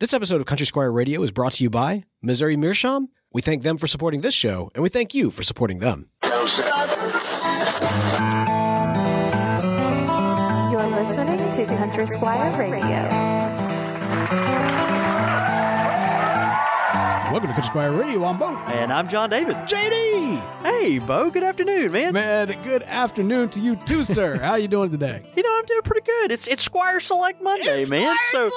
This episode of Country Squire Radio is brought to you by Missouri Meerschaum. We thank them for supporting this show, and we thank you for supporting them. You're listening to Country Squire Radio. Welcome to Country Squire Radio. I'm Bo. And I'm John David. JD. Hey, Bo. Good afternoon, man. Man, good afternoon to you too, sir. How you doing today? You know, I'm doing pretty good. It's it's Squire Select Monday, It's man. Squire so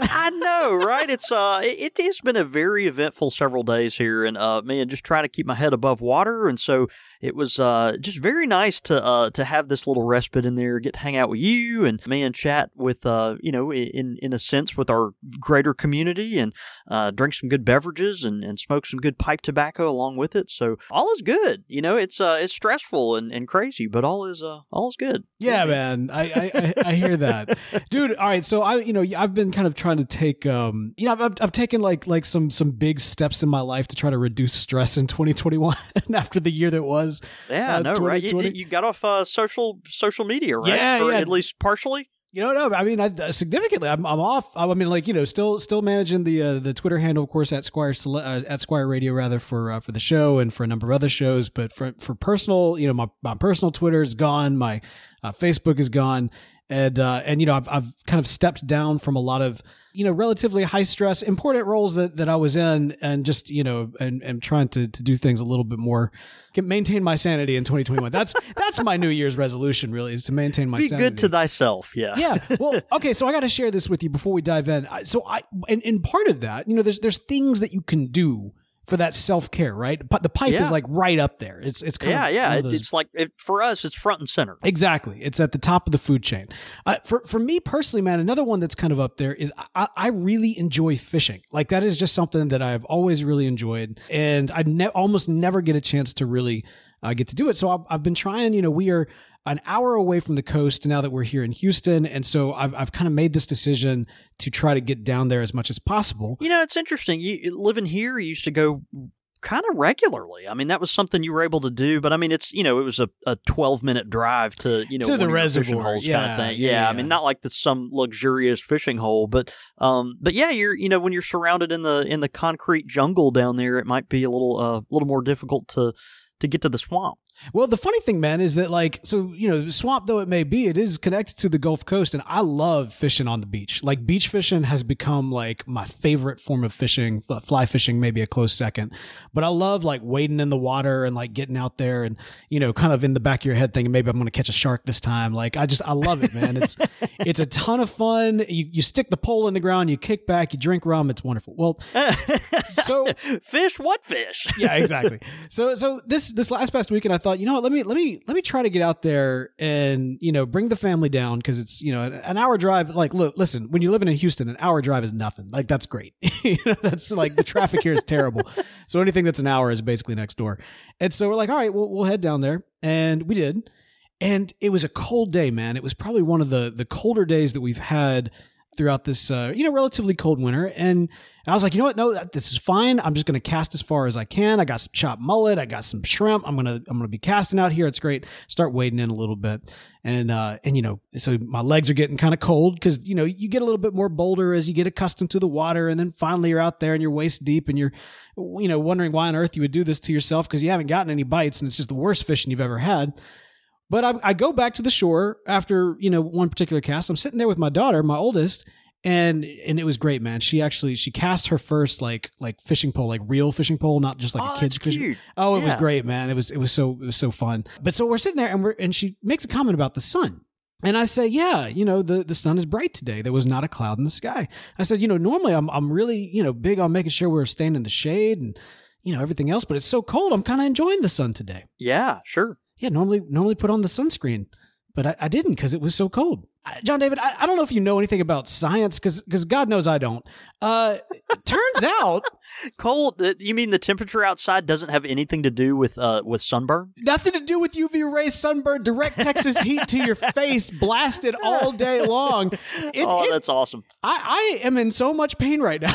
I know, right? It's uh, it, it has been a very eventful several days here, and uh, man, just trying to keep my head above water, and so it was uh just very nice to uh to have this little respite in there, get to hang out with you, and man, chat with uh you know in in a sense with our greater community, and uh drink some good beverages and and smoke some good pipe tobacco along with it. So all is good. You know, it's uh it's stressful and, and crazy, but all is uh all is good. Yeah, man. I, I, I, I hear that, dude. All right, so I, you know, I've been kind of trying to take, um, you know, I've, I've taken like like some some big steps in my life to try to reduce stress in 2021 after the year that was. Yeah, uh, no, right. You, you got off uh, social social media, right? Yeah, or yeah. At least partially. You know, no, I mean, I, significantly, I'm, I'm off. I mean, like, you know, still, still managing the uh, the Twitter handle, of course, at Squire Sele- uh, at Squire Radio, rather for uh, for the show and for a number of other shows. But for for personal, you know, my, my personal Twitter is gone, my uh, Facebook is gone, and uh, and you know, I've I've kind of stepped down from a lot of you know relatively high stress, important roles that that I was in, and just you know, and and trying to to do things a little bit more, can maintain my sanity in 2021. That's that's my New Year's resolution, really, is to maintain my Be sanity good to thyself. Yeah. yeah. Well, okay. So I got to share this with you before we dive in. So I, and, and part of that, you know, there's there's things that you can do for that self care, right? But the pipe Yeah. is like right up there. It's it's kind Yeah, of yeah. those- it's like it, for us, it's front and center. Exactly. It's at the top of the food chain. Uh, for for me personally, man, another one that's kind of up there is I, I really enjoy fishing. Like that is just something that I've always really enjoyed, and I ne- almost never get a chance to really uh, get to do it. So I've, I've been trying. You know, we are an hour away from the coast now that we're here in Houston, and so I've I've kind of made this decision to try to get down there as much as possible. You know, it's interesting. You living here, you used to go kind of regularly. I mean, that was something you were able to do. But I mean, it's you know, it was a, a twelve minute drive to you know To the one of your fishing reservoir. holes kind Yeah, of thing. yeah, Yeah, yeah. I mean, not like the some luxurious fishing hole, but um, but yeah, you're you know when you're surrounded in the in the concrete jungle down there, it might be a little uh, little more difficult to to get to the swamp. Well, the funny thing, man, is that like, so you know, swamp though it may be, it is connected to the Gulf Coast, and I love fishing on the beach. Like, beach fishing has become like my favorite form of fishing. Fly fishing, maybe a close second, but I love like wading in the water and like getting out there and you know, kind of in the back of your head thinking maybe I'm going to catch a shark this time. Like, I just I love it, man. It's it's a ton of fun. You you stick the pole in the ground, you kick back, you drink rum. It's wonderful. Well, so fish? What fish? yeah, exactly. So so this this last past weekend, I thought, you know what, let me let me let me try to get out there and you know bring the family down because it's you know an, an hour drive. Like, look, listen, when you're living in Houston, an hour drive is nothing. Like that's great. you know, that's like the traffic here is terrible. So anything that's an hour is basically next door. And so we're like, all right, we'll we'll head down there, and we did. And it was a cold day, man. It was probably one of the the colder days that we've had throughout this uh, you know relatively cold winter. And I was like you know what? No this is fine. I'm just going to cast as far as I can. I got some chopped mullet. I got some shrimp. I'm going to I'm going to be casting out here. It's great. Start wading in a little bit. And uh and you know so my legs are getting kind of cold cuz you know you get a little bit more bolder as you get accustomed to the water. And then finally you're out there and you're waist deep and you're you know wondering why on earth you would do this to yourself cuz you haven't gotten any bites and it's just the worst fishing you've ever had but I, I go back to the shore after you know one particular cast. I'm sitting there with my daughter, my oldest, and and it was great, man. She actually she cast her first like like fishing pole, like real fishing pole, not just like oh, a kid's fishing. cute. Oh, it was great, man. It was it was so it was so fun. But so we're sitting there and we're and she makes a comment about the sun. And I say, yeah, you know, the, the sun is bright today. There was not a cloud in the sky. I said, you know, normally I'm I'm really, you know, big on making sure we're staying in the shade and you know everything else, but it's so cold. I'm kind of enjoying the sun today Yeah, sure. Yeah, normally normally put on the sunscreen, but I, I didn't because it was so cold. John David, I, I don't know if you know anything about science because because God knows I don't. Uh, turns out Cold. uh, You mean the temperature outside doesn't have anything to do with uh with sunburn? nothing to do with UV rays, sunburn, direct Texas heat to your face, blasted all day long. It- oh, it- that's awesome. I, I am in so much pain right now.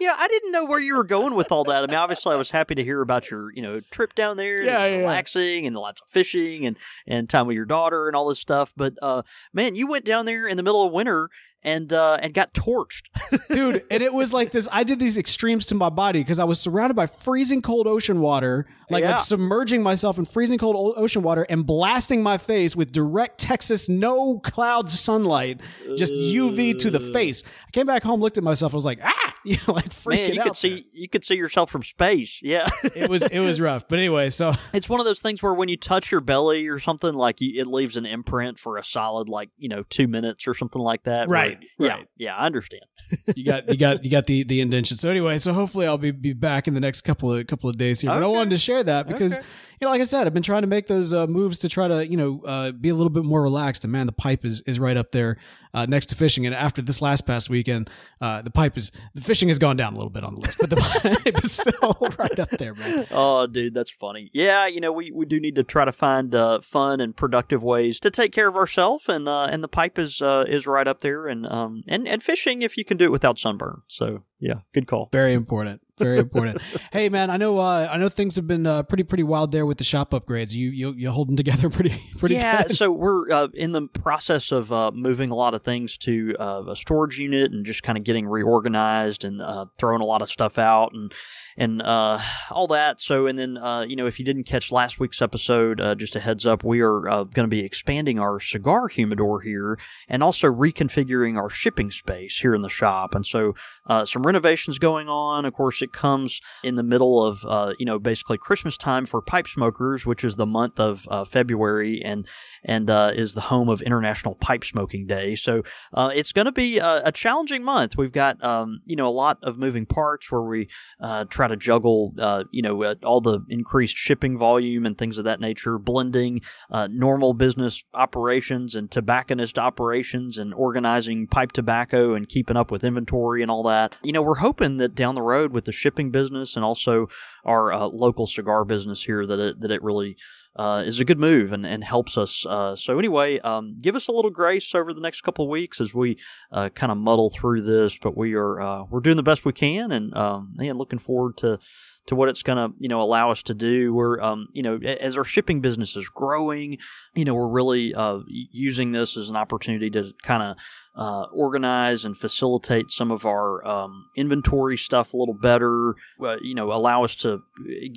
yeah, I didn't know where you were going with all that. I mean, obviously, I was happy to hear about your, you know, trip down there. and Yeah, yeah, yeah. relaxing and lots of fishing and and time with your daughter and all this stuff. But uh, man, you went down there in the middle of winter and uh, and got torched. dude and it was like this i did these extremes to my body because i was surrounded by freezing cold ocean water like Yeah. like submerging myself in freezing cold ocean water and blasting my face with direct texas no clouds sunlight just uv to the face i came back home looked at myself and was like ah you know like freaking man, you out could see you could see yourself from space. Yeah. it was it was rough but anyway so It's one of those things where when you touch your belly or something, like you, it leaves an imprint for a solid, like you know, two minutes or something like that. where- Right, yeah. right. Yeah. I understand. you got you got you got the the indention. So anyway, so hopefully I'll be, be back in the next couple of couple of days here. But I wanted to share that because Okay. You know, like I said, I've been trying to make those uh, moves to try to you know uh, be a little bit more relaxed. And man, the pipe is is right up there uh, next to fishing. And after this last past weekend, uh, the pipe is the fishing has gone down a little bit on the list, but the pipe is still right up there, man. Oh, dude, that's funny. Yeah, you know, we, we do need to try to find uh, fun and productive ways to take care of ourselves, and uh, and the pipe is is right up there, and um and, and fishing if you can do it without sunburn. So yeah, good call. Very important. Very important. hey man, I know uh, I know things have been uh, pretty pretty wild there with the shop upgrades. You you you holding together pretty pretty yeah, good. so we're uh, in the process of uh, moving a lot of things to uh, a storage unit and just kind of getting reorganized and uh, throwing a lot of stuff out and and uh, all that. So, and then uh, you know, if you didn't catch last week's episode, uh, just a heads up, we are uh, going to be expanding our cigar humidor here and also reconfiguring our shipping space here in the shop. And so, uh, some renovations going on. Of course, it comes in the middle of uh, you know basically Christmas time for pipe smokers, which is the month of February and and is the home of International Pipe Smoking Day. So it's going to be a, a challenging month. We've got um, you know a lot of moving parts where we uh, to juggle uh, you know uh, all the increased shipping volume and things of that nature, blending uh, normal business operations and tobacconist operations, and organizing pipe tobacco and keeping up with inventory and all that. You know we're hoping that down the road with the shipping business and also our uh, local cigar business here that it, that it really uh, is a good move and, and helps us. Uh, so anyway, um, give us a little grace over the next couple of weeks as we uh, kind of muddle through this. But we are uh, we're doing the best we can, and um, man, looking forward to to what it's going to you know allow us to do. We're um, you know as our shipping business is growing, you know we're really uh, using this as an opportunity to kind of uh, organize and facilitate some of our um, inventory stuff a little better. Uh, you know, allow us to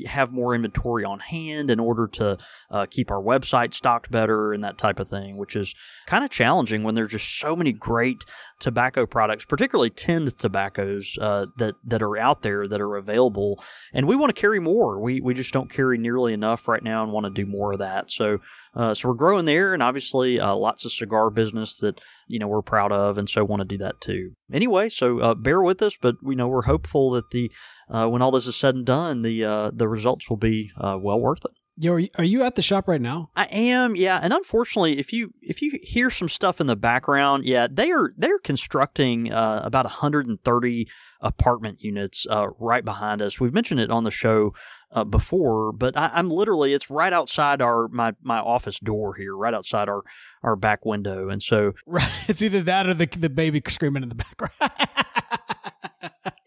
have more inventory on hand in order to uh, keep our website stocked better and that type of thing, which is kind of challenging when there's just so many great tobacco products, particularly tinned tobaccos uh, that that are out there that are available, and we want to carry more. We we just don't carry nearly enough right now, and want to do more of that. So. Uh, so we're growing there, and obviously uh, lots of cigar business that you know we're proud of, and so want to do that too. Anyway, so uh, bear with us, but we know we're hopeful that the uh, when all this is said and done, the uh, the results will be well worth it. Yo, are you, are you at the shop right now? I am, yeah, and unfortunately, if you if you hear some stuff in the background, yeah, they are they're constructing uh, about 130 apartment units uh, right behind us. We've mentioned it on the show uh, before, but I, I'm literally it's right outside our my my office door here, right outside our our back window, and so Right. It's either that or the the baby screaming in the background.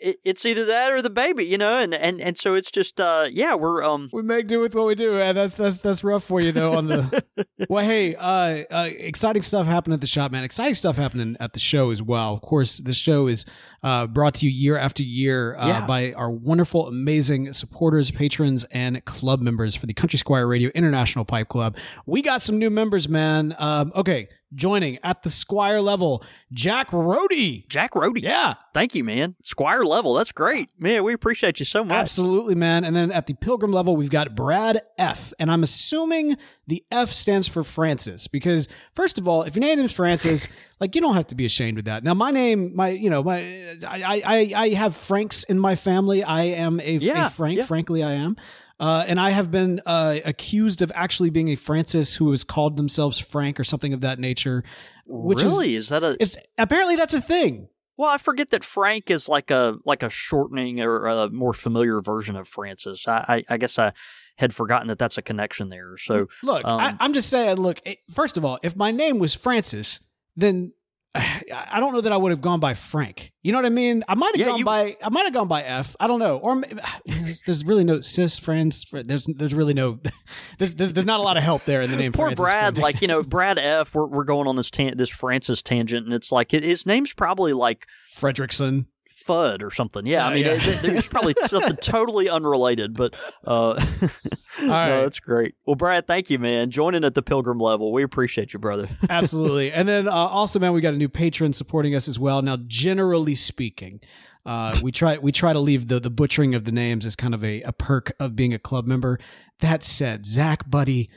it, it's either that or the baby, you know, and and and so it's just uh yeah, we're um we make do with what we do, and that's that's that's rough for you though. On the well, hey, uh, uh, exciting stuff happened at the shop, man. Exciting stuff happening at the show as well. Of course, the show is uh, brought to you year after year uh, Yeah. by our wonderful, amazing supporters, patrons, and club members for the Country Squire Radio International Pipe Club. We got some new members, man. Um, okay, joining at the Squire level, Jack Rody. Jack Rody. Yeah, Thank you, man. Squire level. That's great. Man, we appreciate you so much. Absolutely, man. And then at the Pilgrim level, we've got Brad F. And I'm assuming the F stands for Francis because, first of all, if your name is Francis, like you don't have to be ashamed of that. Now, my name, my you know, my I I I have Franks in my family. I am a, Yeah, a Frank. yeah. Frankly, I am. Uh, and I have been uh, accused of actually being a Francis who has called themselves Frank or something of that nature. Which really? is, Is, that a is apparently that's a thing. Well, I forget that Frank is like a like a shortening or a more familiar version of Francis. I I, I guess I had forgotten that that's a connection there. So Look, um, I, I'm just saying. Look, first of all, if my name was Francis, then I don't know that I would have gone by Frank. You know what I mean? I might have Yeah, gone you- by I might have gone by F. I don't know. Or maybe- there's, there's really no cis friends. There's there's really no there's, there's there's not a lot of help there in the name. Poor Francis Brad, like you know, Brad F. We're, we're going on this tan- this Francis tangent, and it's like his name's probably like Fredrickson. Fudd or something. Yeah, I Uh, mean, yeah. it- there's probably something totally unrelated, but uh, no, that's great. Well, Brad, thank you, man, joining at the Pilgrim level. We appreciate you, brother. Absolutely. And then uh, also, man, we got a new patron supporting us as well. Now, generally speaking, uh, we try we try to leave the the butchering of the names as kind of a, a perk of being a club member. That said, Zach, buddy,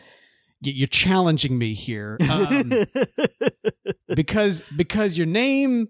you're challenging me here um, because because your name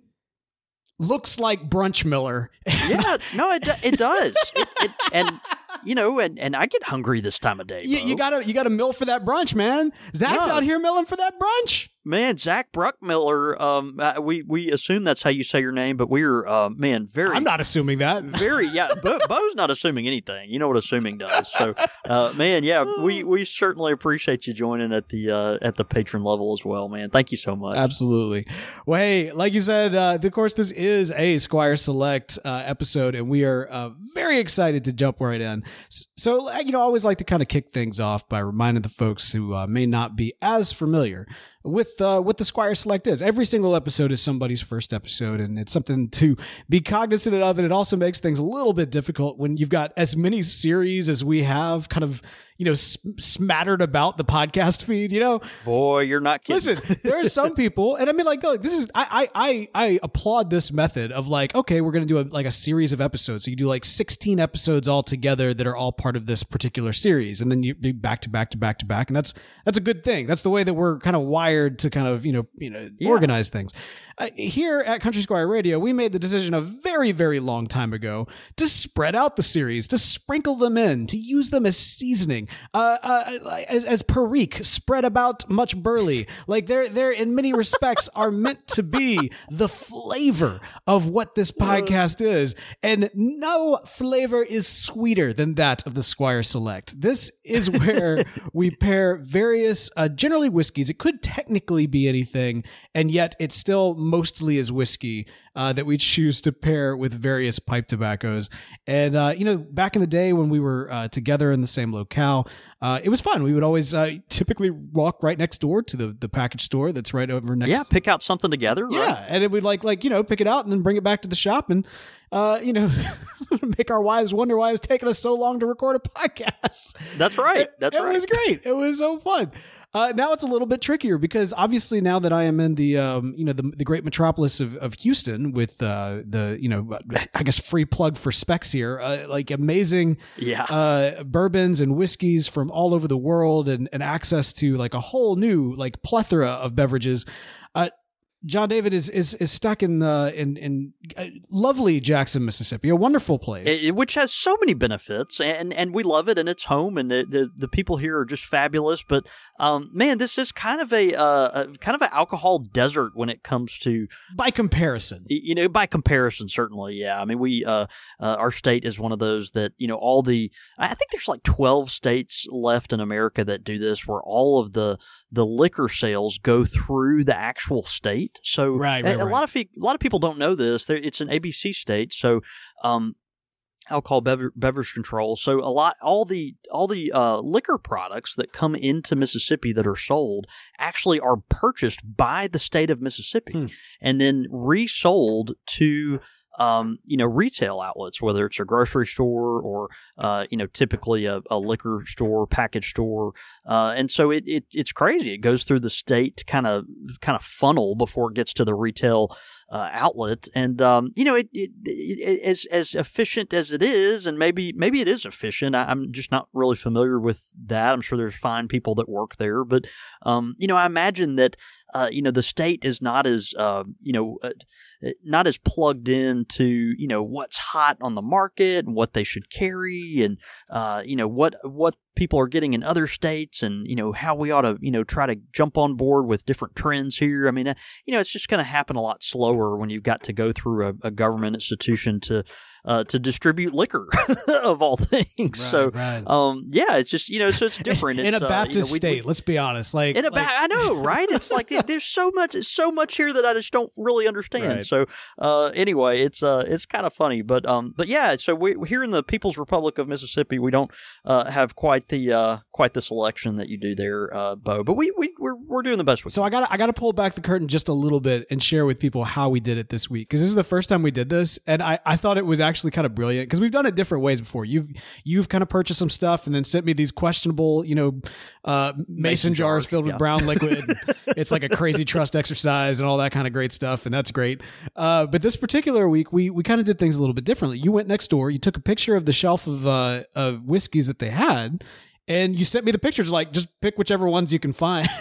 looks like Brunch Miller. yeah, no, it it does, it, it, and you know, and, and I get hungry this time of day. you, you gotta you gotta mill for that brunch, man. Zach's No. out here milling for that brunch. Man, Zach Bruckmiller. Um, we we assume that's how you say your name, but we're uh, man, very I'm not assuming that. very yeah Bo, bo's not assuming anything you know what assuming does so uh man yeah we we certainly appreciate you joining at the uh at the patron level as well man thank you so much Absolutely. Well, hey, like you said, uh, of course, this is a Squire Select uh, episode, and we are uh, very excited to jump right in. So, you know, I always like to kind of kick things off by reminding the folks who uh, may not be as familiar with uh, what the Squire Select is. Every single episode is somebody's first episode, and it's something to be cognizant of. And it also makes things a little bit difficult when you've got as many series as we have, kind of you know s- smattered about the podcast feed. You know, boy you're not kidding Listen, there are some people, and I mean, like, look, this is I I I, I applaud this method of like, okay, we're gonna do a, like a series of episodes. So you do like sixteen episodes all together that are all part of this particular series, and then you do back to back to back to back, and that's that's a good thing. That's the way that we're kind of wired to kind of you know you know organize things. Uh, here at Country Squire Radio, we made the decision a very very long time ago to spread out the series, to sprinkle them in, to use them as seasoning, uh, uh, as as perique, spread about much burley, Like they're they're in many respects are meant to be the flavor of what this podcast is, and no flavor is sweeter than that of the Squire Select. This is where we pair various, uh, generally whiskeys. It could technically be anything, and yet it still mostly is whiskey uh, that we choose to pair with various pipe tobaccos. And uh, you know, back in the day when we were uh, together in the same locale, uh, it was fun. We would always uh, typically walk right next door to the the package store that's right over next. yeah pick out something together right? Yeah, and it would like like you know pick it out and then bring it back to the shop and uh you know make our wives wonder why it was taking us so long to record a podcast. that's right that's it right It was great. It was so fun. Uh, now it's a little bit trickier because obviously now that I am in the um, you know the, the great metropolis of, of Houston with uh, the you know I guess free plug for Spec's here uh, like amazing yeah uh, bourbons and whiskeys from all over the world and, and access to like a whole new like plethora of beverages. John David is is is stuck in the in in uh, lovely Jackson, Mississippi, a wonderful place. It- which has so many benefits, and and we love it, and it's home, and the the, the people here are just fabulous. But um, man, this is kind of a, uh, a kind of an alcohol desert when it comes to By comparison, you know by comparison. Certainly, yeah. I mean, we uh, uh, our state is one of those that you know all the. I think there's like twelve states left in America that do this, where all of the the liquor sales go through the actual state. So Right, a, right, a right. lot of fe- a lot of people don't know this. There, it's an ABC state, so um, alcohol bever- beverage control. So a lot, all the all the uh, liquor products that come into Mississippi that are sold actually are purchased by the state of Mississippi Hmm. and then resold to. Um, you know, retail outlets, whether it's a grocery store or, uh, you know, typically a, a liquor store, package store, uh, and so it, it it's crazy. It goes through the state kind of kind of funnel before it gets to the retail uh, outlet, and um, you know, it, it, it as as efficient as it is, and maybe maybe it is efficient. I, I'm just not really familiar with that. I'm sure there's fine people that work there, but um, you know, I imagine that uh, you know the state is not as uh, you know uh, not as plugged into you know what's hot on the market and what they should carry, and uh, you know what what people are getting in other states, and you know how we ought to you know try to jump on board with different trends here. I mean, uh, you know, it's just going to happen a lot slower when you've got to go through a, a government institution to uh, to distribute liquor of all things. so, right. um, yeah, it's just you know, so it's different. in a It's, uh, Baptist you know, we- we- state. let's be honest. Like, in a like- ba- I know, right? It's like there's so much, so much here that I just don't really understand. Right. So, uh, anyway, it's uh, it's kind of funny, but um, but yeah. So we here in the People's Republic of Mississippi, we don't uh have quite the uh quite the selection that you do there, uh, Bo. But we we we're we're doing the best we So I got I got to pull back the curtain just a little bit and share with people how we did it this week because this is the first time we did this, and I, I thought it was actually kind of brilliant because we've done it different ways before. You've you've kind of purchased some stuff and then sent me these questionable, you know, uh, mason, jars, jars, filled with brown liquid. it's like a crazy trust exercise and all that kind of great stuff, and that's great. Uh, but this particular week, we we kind of did things a little bit differently. You went next door, you took a picture of the shelf of uh, of whiskeys that they had. And you sent me the pictures, like just pick whichever ones you can find.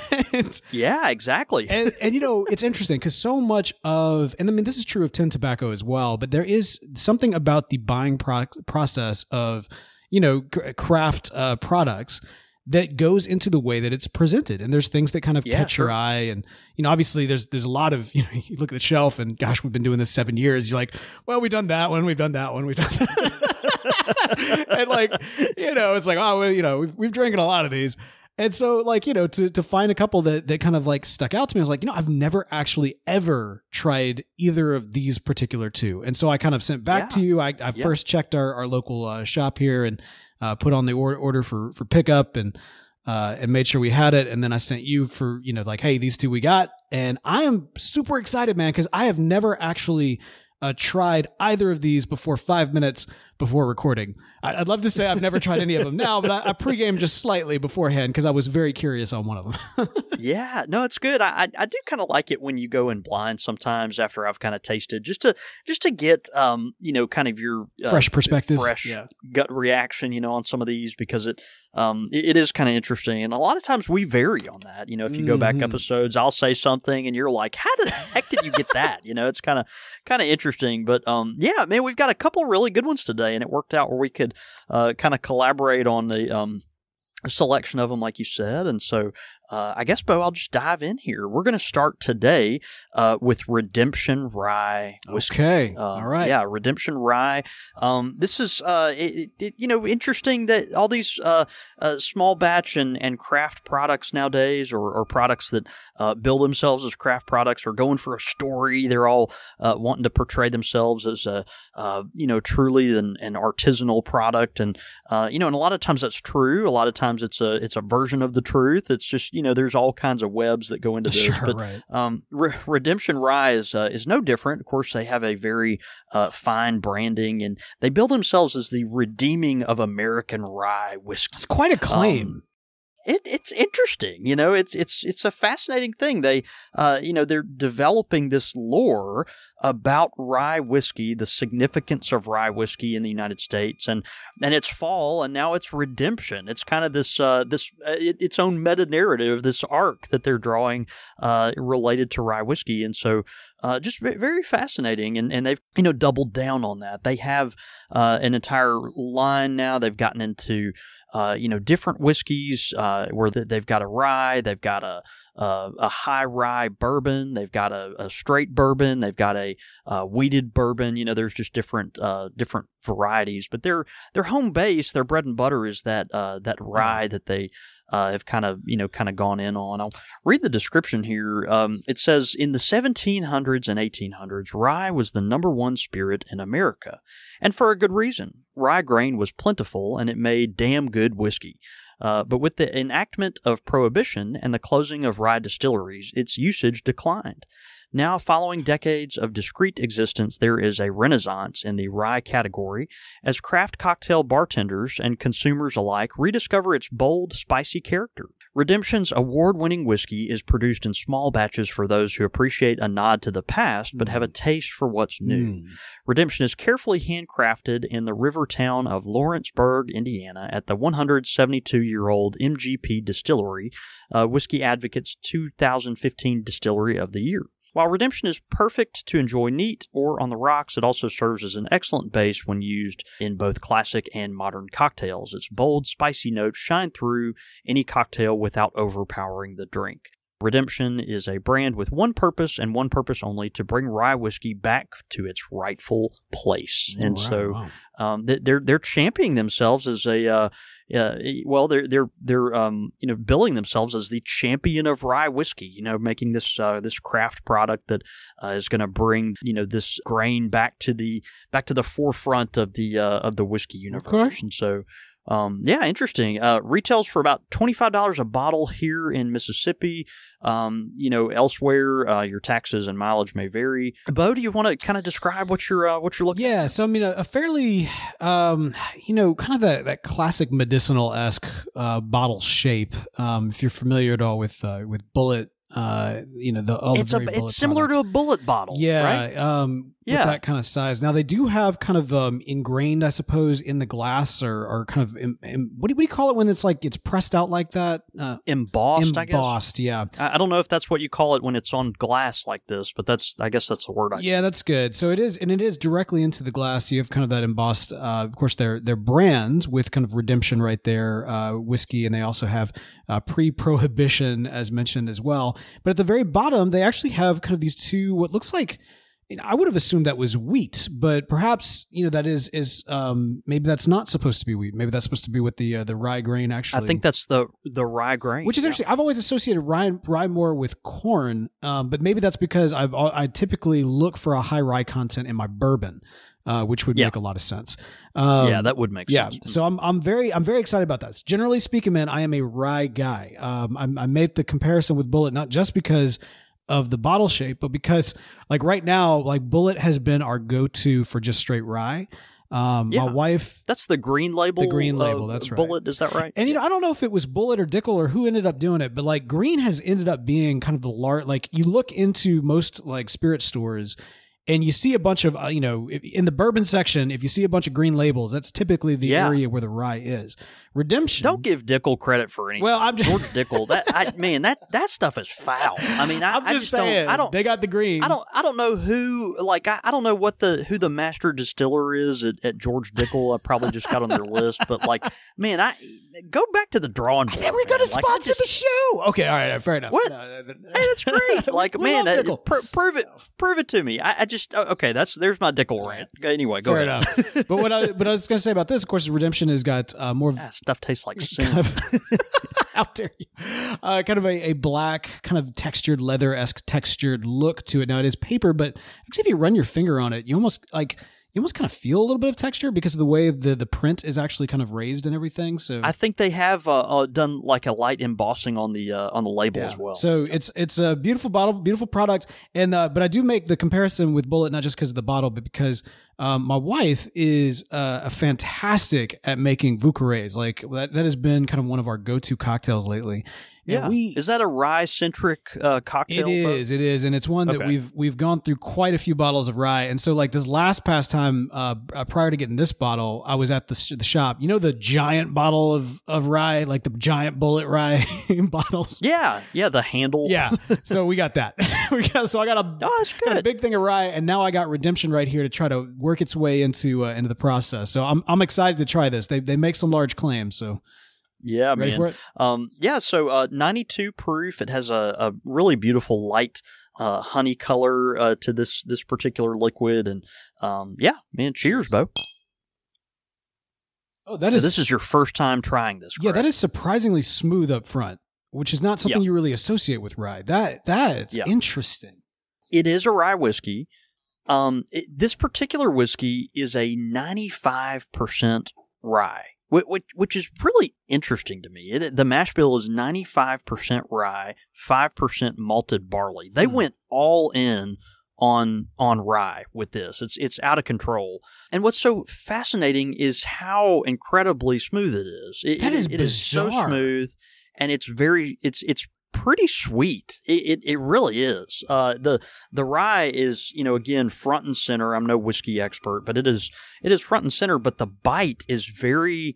Yeah, exactly. and and you know it's interesting because so much of and I mean this is true of tin tobacco as well, but there is something about the buying pro- process of you know craft uh, products that goes into the way that it's presented and there's things that kind of Yeah, catch your eye and you know obviously there's there's a lot of you know you look at the shelf and gosh we've been doing this seven years you're like well we've done that one we've done that one we've done that and like you know it's like oh well, you know we've, we've drinking a lot of these. And so like you know to to find a couple that that kind of like stuck out to me I was like you know I've never actually ever tried either of these particular two. And so I kind of sent back Yeah. to you. I, I Yeah. first checked our, our local uh, shop here and uh, put on the order, order for for pickup and uh, and made sure we had it. And then I sent you for you know like hey these two we got. And I am super excited man because I have never actually uh, tried either of these before five minutes before recording. I- I'd love to say I've never tried any of them now, but I, I pregame just slightly beforehand because I was very curious on one of them. Yeah, no, it's good. I I, do kind of like it when you go in blind sometimes after I've kind of tasted just to just to get um you know kind of your uh, Fresh perspective. fresh Yeah. gut reaction you know on some of these because it um it, it is kind of interesting and a lot of times we vary on that. You know, if you go back Mhm. episodes, I'll say something and you're like, how the heck did you get that? You know, it's kind of kind of interesting. But um yeah, man, we've got a couple really good ones today, and it worked out where we could uh kind of collaborate on the um selection of them, like you said. And so uh, I guess, Bo, I'll just dive in here. We're going to start today uh, with Redemption Rye whiskey. Okay. Uh, All right. Yeah, Redemption Rye. Um, this is, uh, it, it- you know, interesting that all these uh, uh, small batch and, and craft products nowadays, or, or products that uh, bill themselves as craft products, are going for a story. They're all uh, wanting to portray themselves as a, uh, you know, truly an, an artisanal product, and uh, you know, and a lot of times that's true. A lot of times it's a it's a version of the truth. It's just you know, there's all kinds of webs that go into this, Sure, but right. um, Re- Redemption Rye is uh, is no different. Of course, they have a very uh, fine branding, and they bill themselves as the redeeming of American rye whiskey. It's quite a claim. Um, It, it's interesting, you know. It's it's it's a fascinating thing. They, uh, you know, they're developing this lore about rye whiskey, the significance of rye whiskey in the United States, and and its fall, and now its redemption. It's kind of this uh, this uh, it, its own meta narrative, this arc that they're drawing uh, related to rye whiskey, and so uh, just ve- very fascinating. And, and they've you know doubled down on that. They have uh, an entire line now. They've gotten into uh, you know different whiskeys uh, where they've got a rye, they've got a uh, a high rye bourbon, they've got a, a straight bourbon, they've got a uh, wheated bourbon. You know, there's just different uh, different varieties, but their their home base, their bread and butter is that uh, that rye that they uh, have kind of you know kind of gone in on. I'll read the description here. Um, it says in the 1700s and 1800s, rye was the number one spirit in America, and for a good reason. Rye grain was plentiful, and it made damn good whiskey. Uh, but with the enactment of prohibition and the closing of rye distilleries, its usage declined. Now, following decades of discreet existence, there is a renaissance in the rye category as craft cocktail bartenders and consumers alike rediscover its bold, spicy character. Redemption's award winning whiskey is produced in small batches for those who appreciate a nod to the past but have a taste for what's new. Mm. Redemption is carefully handcrafted in the river town of Lawrenceburg, Indiana, at the 172 year old MGP Distillery, uh, Whiskey Advocate's 2015 Distillery of the Year. While Redemption is perfect to enjoy neat or on the rocks, it also serves as an excellent base when used in both classic and modern cocktails. Its bold, spicy notes shine through any cocktail without overpowering the drink. Redemption is a brand with one purpose and one purpose only to bring rye whiskey back to its rightful place. And so um, they- they're they're championing themselves as a uh, uh, well they're they're they're um, you know billing themselves as the champion of rye whiskey. You know, making this uh, this craft product that uh, is going to bring you know this grain back to the back to the forefront of the uh, of the whiskey universe. Okay. And so. Um, yeah, interesting. Uh, retails for about twenty five dollars a bottle here in Mississippi. Um, you know, elsewhere, uh, your taxes and mileage may vary. Bo, do you want to kind of describe what you're uh, what you're looking? Yeah, so I mean, a, a fairly, um, you know, kind of that, that classic medicinal esque uh, bottle shape. Um, if you're familiar at all with uh, with Bulleit, uh, you know, the all it's the a it's similar products. to a Bulleit bottle. yeah, right? Yeah. with that kind of size. Now they do have kind of um, ingrained, I suppose, in the glass or, or kind of em, em, what, do you, what do you call it when it's like it's pressed out like that? Uh, embossed. I guess. embossed, yeah. I I don't know if that's what you call it when it's on glass like this, but that's I guess that's the word. I Yeah, that's good. So it is, and it is directly into the glass. You have kind of that embossed, uh, of course, their their brand with kind of redemption right there, uh, whiskey, and they also have uh, pre-prohibition as mentioned as well. But at the very bottom, they actually have kind of these two what looks like. You know, I would have assumed that was wheat, but perhaps you know that is is um, maybe that's not supposed to be wheat. Maybe that's supposed to be what the uh, the rye grain actually. I think that's the the rye grain, Which is yeah. interesting. I've always associated rye, rye more with corn, um, but maybe that's because I've I typically look for a high rye content in my bourbon, uh, which would Yeah. make a lot of sense. Um, yeah, that would make yeah. sense. So I'm I'm very I'm very excited about that. Generally speaking, man, I am a rye guy. Um, I'm, I made the comparison with Bulleit not just because of the bottle shape, but because like right now, like Bulleit has been our go to for just straight rye. Um, Yeah. My wife That's the green label. The green label, that's right. Bulleit, is that right? and you know, I don't know if it was Bulleit or Dickel or who ended up doing it, but like Green has ended up being kind of the large. Like you look into most like spirit stores, and you see a bunch of uh, you know in the bourbon section. If you see a bunch of green labels, that's typically the Yeah. area where the rye is. Redemption. Don't give Dickel credit for anything. Well, I'm just- George Dickel. That I, man, that that stuff is foul. I mean, I, I'm I just, just saying. don't. I don't. They got the green. I don't. I don't know who. Like, I, I don't know what the who the master distiller is at, at George Dickel. I probably just got on their list, but like, man, I go back to the drawing board. we're going to man. Like, sponsor just- the show. Okay, all right, fair enough. What? No, no, no. Hey, that's great. Like, man, love uh, pr- prove it. Prove it to me. I, I just oh, okay. That's there's my Dickel rant. Anyway, go Fair ahead. enough. but what I but I was going to say about this, of course, is Redemption has got uh, more Ah, stuff tastes like sin. kind of how dare you uh, kind of a, a black kind of textured leather-esque textured look to it now it is paper but actually if you run your finger on it you almost like you almost kind of feel a little bit of texture because of the way the the print is actually kind of raised and everything so I think they have uh, uh, done like a light embossing on the uh, on the label Yeah. as well. So it's it's a beautiful bottle, beautiful product, and uh, but I do make the comparison with Bulleit not just because of the bottle, but because um, my wife is uh, a fantastic at making Vieux Carrés. Like that that has been kind of one of our go to cocktails lately. And yeah, we is that a rye centric uh, cocktail? It is. It is, and it's one that Okay. we've we've gone through quite a few bottles of rye, and so like this last past time, uh, uh, prior to getting this bottle, I was at the, sh- the shop. You know the giant bottle of of rye, like the giant Bulleit rye bottles. Yeah, yeah, the handle. Yeah, so we got that. we got so I got a Oh, got a big thing of rye, and now I got redemption right here to try to work its way into uh, into the process. So I'm I'm excited to try this. They they make some large claims, so yeah, ready man. for it? Um, yeah, so uh, 92 proof. It has a, a really beautiful light uh, honey color uh, to this this particular liquid, and um, yeah, man, cheers, Bo. Oh, that So is this is your first time trying this. Yeah, that is surprisingly smooth up front, which is not something Yeah. you really associate with rye. That that's Yeah. interesting. It is a rye whiskey. Um, it, this particular whiskey is a 95% rye, which, which, is really interesting to me. It, the mash bill is 95% rye, 5% malted barley. They Hmm. went all in on on rye with this. It's it's out of control. And what's so fascinating is how incredibly smooth it is. It, That it- is it is so bizarre. smooth and it's very it's it's pretty sweet. It it, it really is. Uh, the the rye is you know again front and center. I'm no whiskey expert, but it is it is front and center. But the bite is very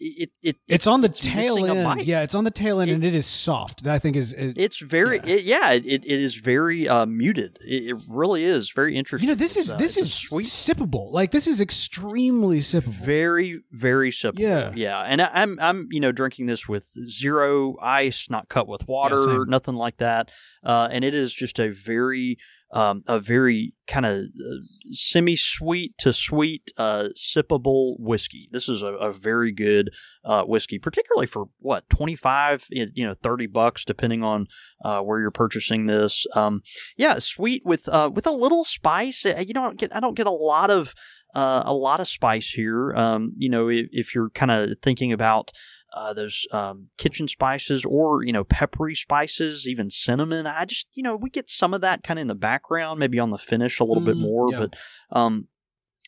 it, it It's on the it's tail end. Yeah, it's on the tail end, It- and it is soft. That I think is, is It's very, Yeah. it, yeah, it, it is very uh, muted. It, it really is very interesting. you know this is uh, this is sweet, sippable. Like this is extremely sippable. very, very simple. Yeah. yeah. And I, I'm, I'm, you know, drinking this with zero ice, not cut with water, same. nothing like that. Uh, and it is just a very, um, a very kind of uh, semi-sweet to sweet, uh, sippable whiskey. This is a, a very good uh, whiskey, particularly for what twenty five, you know, thirty bucks, depending on uh, where you're purchasing this. Um, yeah, sweet with uh, with a little spice. Uh, You don't get I don't get a lot of a lot of spice here. Um, you know, if, if you're kind of thinking about uh, those um, kitchen spices or you know peppery spices, even cinnamon. I just you know we get some of that kind of in the background, maybe on the finish a little bit Mhm, more, yeah. but um,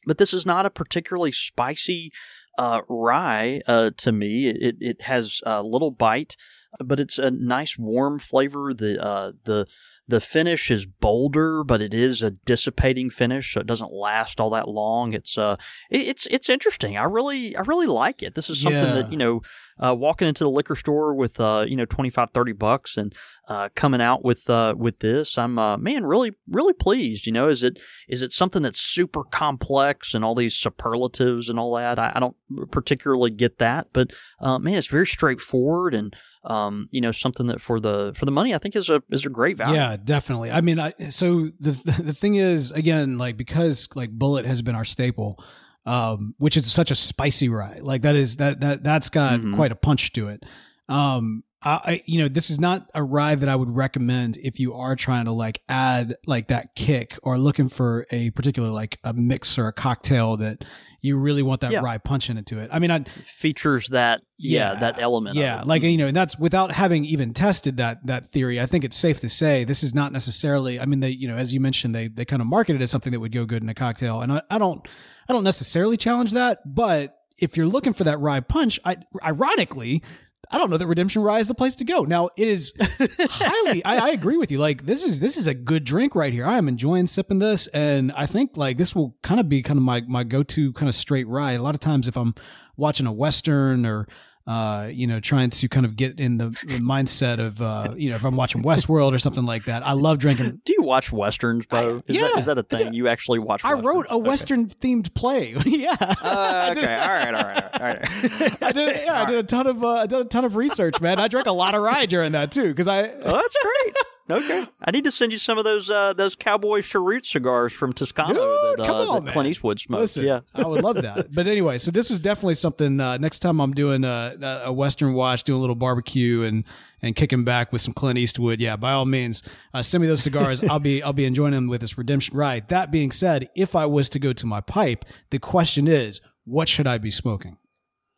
but this is not a particularly spicy uh, rye uh, to me. It it has a little bite, but it's a nice warm flavor. The uh, the the finish is bolder, but it is a dissipating finish, so it doesn't last all that long. It's uh, it- it's it's interesting. I really I really like it. This is something Yeah. that you know, uh, walking into the liquor store with uh, you know 25, 30 bucks and uh, coming out with uh, with this, I'm uh, man really really pleased. You know, is it is it something that's super complex and all these superlatives and all that? I, I don't particularly get that, but uh, man, it's very straightforward and um, you know something that for the for the money I think is a is a great value. Yeah, definitely. I mean, I so the the thing is again like because like Bulleit has been our staple, um, which is such a spicy rye. Like that is that that that's got Mhm. quite a punch to it. Um, I, you know this is not a rye that I would recommend if you are trying to like add like that kick or looking for a particular like a mix or a cocktail that you really want that Yeah. rye punch into it. I mean, I features that yeah, Yeah. that element. of yeah, like mm-hmm. you know, and that's without having even tested that that theory. I think it's safe to say this is not necessarily. I mean, they you know, as you mentioned, they they kind of market it as something that would go good in a cocktail, and I, I don't I don't necessarily challenge that. But if you're looking for that rye punch, I ironically. I don't know that Redemption Rye is the place to go. Now it is highly. I, I agree with you. Like this is this is a good drink right here. I am enjoying sipping this, and I think like this will kind of be kind of my my go to kind of straight rye. A lot of times if I'm watching a western or uh, you know, trying to kind of get in the, the mindset of, uh, you know, if I'm watching Westworld or something like that. I love drinking. Do you watch westerns, Bo? I- is, that, yeah, is that a thing? You actually watch? I wrote a Okay. Western themed play. yeah. Uh, okay, all right, all right, all right. I did. Yeah, I did a ton of. Uh, I did a ton of research, man. I drank a lot of rye during that too, because I. Oh, that's great. Okay, I need to send you some of those uh, those cowboy cheroot cigars from Toscano Dude, that, uh, on, that Clint. Eastwood smoked. Listen, yeah, I would love that. But anyway, so this was definitely something. Uh, next time I'm doing a, a Western watch, doing a little barbecue and and kicking back with some Clint Eastwood. Yeah, by all means, uh, send me those cigars. I'll be I'll be enjoying them with this Redemption Rye. That being said, if I was to go to my pipe, the question is, what should I be smoking?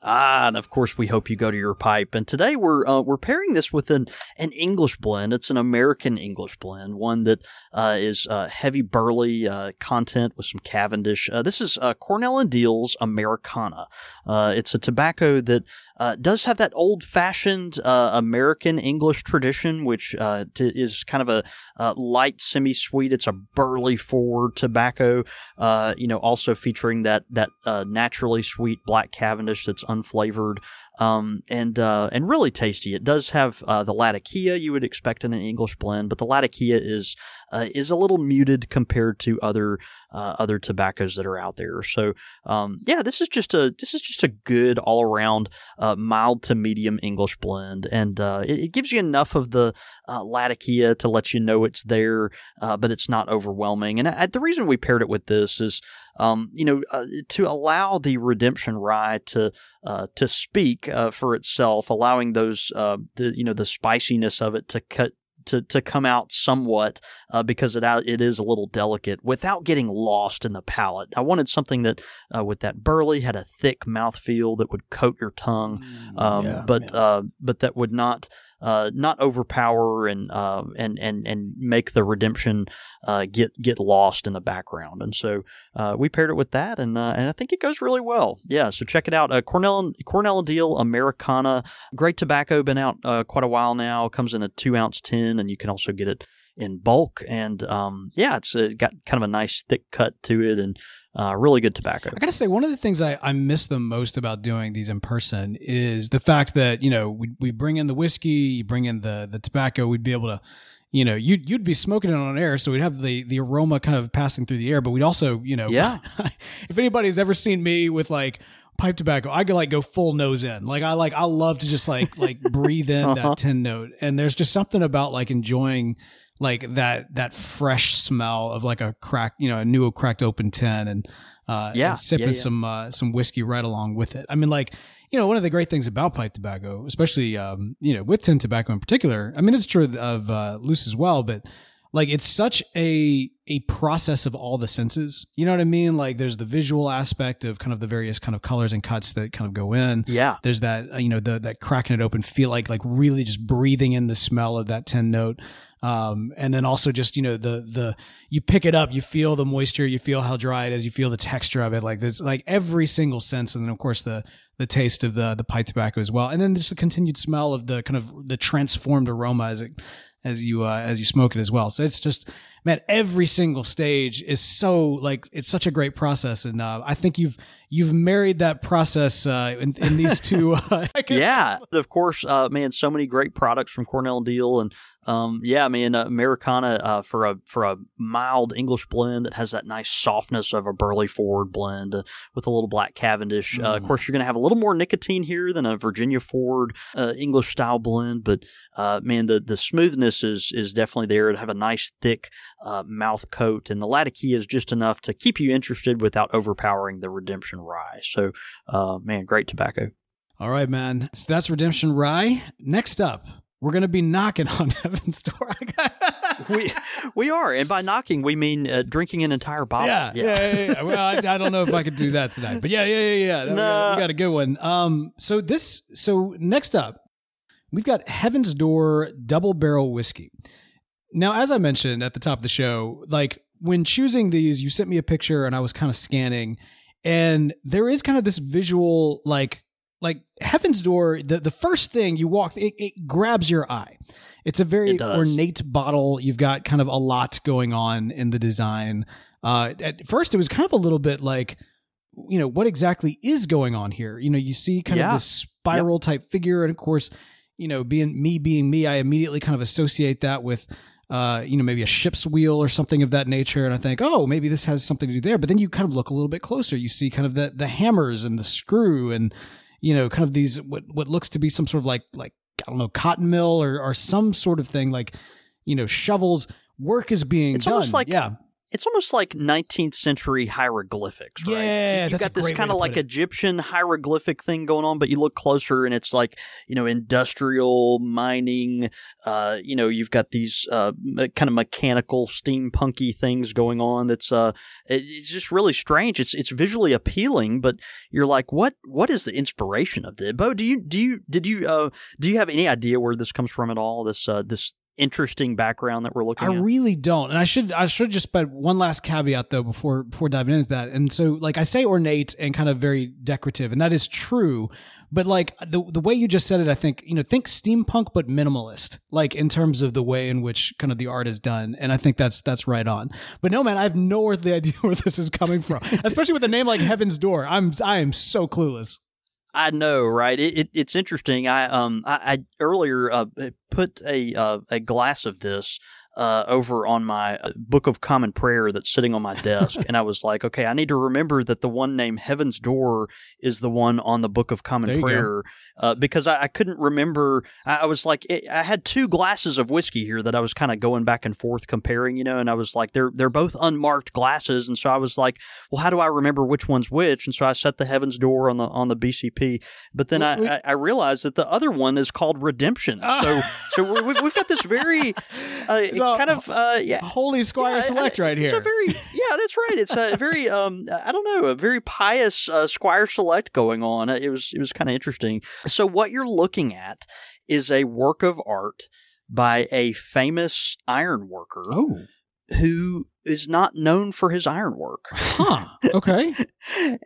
Ah, and of course we hope you go to your pipe. And today we're uh, we're pairing this with an an English blend. It's an American English blend, one that uh, is uh, heavy burley uh, content with some Cavendish. Uh, this is uh, Cornell and Diehl's Americana. It's a tobacco that uh, does have that old fashioned uh, American English tradition, which uh, t- is kind of a uh, light semi sweet. It's a burley forward tobacco. Uh, you know, also featuring that that uh, naturally sweet black Cavendish that's unflavored um, and uh, and really tasty. It does have uh, the Latakia you would expect in an English blend, but the Latakia is uh, is a little muted compared to other uh, other tobaccos that are out there. So um, yeah, this is just a this is just a good all around uh, mild to medium English blend, and uh, it, it gives you enough of the Latakia to let you know it's there, but it's not overwhelming. And I, the reason we paired it with this is um, you know, uh, to allow the redemption rye to uh, to speak uh, for itself, allowing those uh, the you know the spiciness of it to cut. To, to come out somewhat uh, because it it is a little delicate without getting lost in the palate. I wanted something that uh, with that burley had a thick mouthfeel that would coat your tongue, um, Yeah, but yeah. uh, but that would not uh, not overpower and uh, and and and make the redemption uh, get get lost in the background. And so uh, we paired it with that, and uh, and I think it goes really well. Yeah, so check it out. Cornell Cornell Diehl Americana, great tobacco, been out quite a while now. Comes in a two ounce tin, and you can also get it in bulk. And um, yeah, it's uh, got kind of a nice thick cut to it, and Uh, really good tobacco. I gotta say, one of the things I, I miss the most about doing these in person is the fact that you know we we bring in the whiskey, you bring in the the tobacco, we'd be able to, you know, you'd you'd be smoking it on air, so we'd have the the aroma kind of passing through the air, but we'd also, you know, Yeah. if anybody's ever seen me with like pipe tobacco, I could like go full nose in. Like I like I love to just like like breathe in Uh-huh. that tin note, and there's just something about like enjoying like that that fresh smell of like a crack, you know, a new cracked open tin, and uh, Yeah, and sipping yeah, yeah. some uh, some whiskey right along with it. I mean, like you know, one of the great things about pipe tobacco, especially um, you know with tin tobacco in particular. I mean, it's true of uh, loose as well, but like it's such a a process of all the senses. You know what I mean? Like there's the visual aspect of kind of the various kind of colors and cuts that kind of go in. Yeah. There's that uh, you know the that cracking it open feel like like really just breathing in the smell of that tin note. Um, and then also just you know the the you pick it up, you feel the moisture, you feel how dry it is, you feel the texture of it. Like there's like every single sense, and then of course the the taste of the the pipe tobacco as well, and then just the continued smell of the kind of the transformed aroma as it as you uh, as you smoke it as well. So it's just man, every single stage is so like it's such a great process, and uh, I think you've you've married that process uh, in, in these two. Uh, yeah, of course, uh, man. So many great products from Cornell Diehl, and um, yeah, man, uh, Americana uh, for a for a mild English blend that has that nice softness of a Burley Ford blend uh, with a little black Cavendish. Uh, of Mm. course, you're going to have a little more nicotine here than a Virginia Ford uh, English style blend, but uh, man, the the smoothness is is definitely there. To have a nice thick uh, mouth coat, and the Latakia is just enough to keep you interested without overpowering the Redemption Rye. So, uh, man, great tobacco. All right, man. So that's Redemption Rye. Next up, we're gonna be knocking on Heaven's door. we we are, and by knocking we mean uh, drinking an entire bottle. Yeah, yeah, yeah. yeah. Well, I, I don't know if I could do that tonight, but yeah, yeah, yeah, yeah. We, got, we got a good one. Um, so this, so next up, we've got Heaven's Door Double Barrel Whiskey. Now, as I mentioned at the top of the show, like when choosing these, you sent me a picture and I was kind of scanning, and there is kind of this visual, like, like Heaven's Door. The the first thing you walk, it, it grabs your eye. It's a very It ornate bottle. You've got kind of a lot going on in the design. Uh, at first, it was kind of a little bit like, you know, what exactly is going on here? You know, you see kind Yeah. of this spiral type figure, and of course, you know, being me being me, I immediately kind of associate that with, uh, you know, maybe a ship's wheel or something of that nature, and I think, oh, maybe this has something to do there. But then you kind of look a little bit closer. You see kind of the the hammers and the screw, and you know, kind of these what what looks to be some sort of like like I don't know, cotton mill or or some sort of thing like, you know, shovels. Work is being It's done. almost like- yeah, It's almost like 19th century hieroglyphics, right? Yeah, a got this kind of like it. Egyptian hieroglyphic thing going on, but you look closer and it's like, you know, industrial mining. Uh, you know, you've got these uh, kind of mechanical, steampunky things going on. That's uh, it- it's just really strange. It's it's visually appealing, but you're like, what what is the inspiration of this? Bo, do you do you did you uh do you have any idea where this comes from at all? This uh this interesting background that we're looking I at. really don't, and I should I should just put one last caveat though before before diving into that. And so, like I say, ornate and kind of very decorative, and that is true. But like the the way you just said it, I think you know think steampunk but minimalist, like in terms of the way in which kind of the art is done, and I think that's that's right on. But no, man, I have no earthly idea where this is coming from, especially with a name like Heaven's Door. I'm I am so clueless. I know, right? It, it, it's interesting. I um I, I earlier uh, put a uh, a glass of this uh, over on my uh, Book of Common Prayer that's sitting on my desk, and I was like, okay, I need to remember that the one named Heaven's Door is the one on the Book of Common. Prayer. Uh, because I, I couldn't remember, I, I was like, it, I had two glasses of whiskey here that I was kind of going back and forth comparing, you know, and I was like, they're they're both unmarked glasses, and so I was like, well, how do I remember which one's which? And so I set the Heaven's Door on the on the BCP, but then. I, I, realized that the other one is called Redemption. So so we, we've got this very uh, All- kind of uh, yeah. Holy Squire yeah, Select right It's here. a very yeah, that's right. It's a very um I don't know a very pious uh, Squire Select going on. It was it was kind of interesting. So what you're looking at is a work of art by a famous iron worker oh, who is not known for his ironwork. huh. Okay.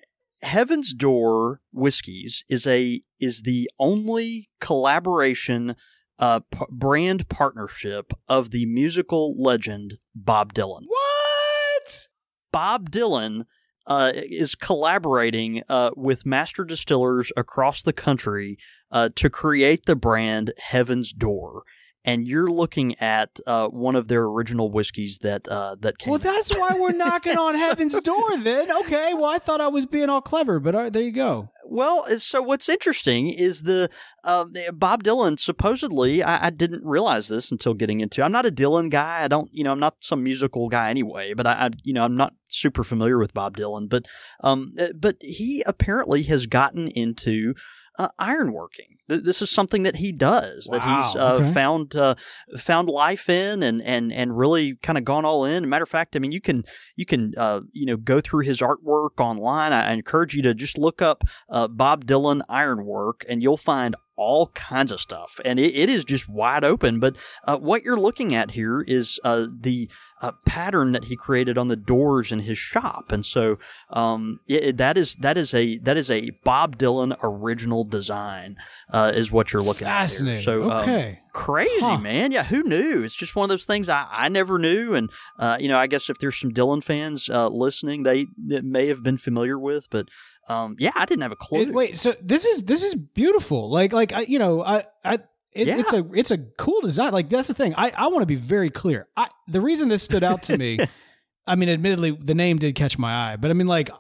Heaven's Door Whiskies is a is the only collaboration uh, p- brand partnership of the musical legend Bob Dylan. what? Bob Dylan uh, is collaborating uh, with master distillers across the country uh, to create the brand Heaven's Door. And you're looking at uh, one of their original whiskeys that uh, that came. Well, that's why we're knocking on heaven's door. Then, okay. Well, I thought I was being all clever, but all right, there you go. Well, uh, so what's interesting is the uh, Bob Dylan supposedly. I, I, didn't realize this until getting into. I'm not a Dylan guy. I don't, you know, I'm not some musical guy anyway. But I, I you know, I'm not super familiar with Bob Dylan. But, um, uh, but he apparently has gotten into uh, ironworking. This is something that he does wow, that he's uh, okay. found uh, found life in and and and really kind of gone all in. matter of fact, I mean, you can you can uh, you know go through his artwork online. I, encourage you to just look up uh, Bob Dylan ironwork, and you'll find all kinds of stuff, and it, it is just wide open. But uh, what you're looking at here is uh, the uh, pattern that he created on the doors in his shop, and so um, it, that is that is a that is a Bob Dylan original design, uh, is what you're looking Fascinating. at. Fascinating. So um, okay. Um, crazy huh. man yeah who knew it's just one of those things i, I never knew and uh, you know i guess if there's some dylan fans uh, listening they, they may have been familiar with but um, yeah, I didn't have a clue. It, wait, so this is this is beautiful. Like like I, you know, I I it, yeah. it's a it's a cool design. Like that's the thing. I I want to be very clear. I the reason this stood out to me, I mean, admittedly, the name did catch my eye, but I mean, like.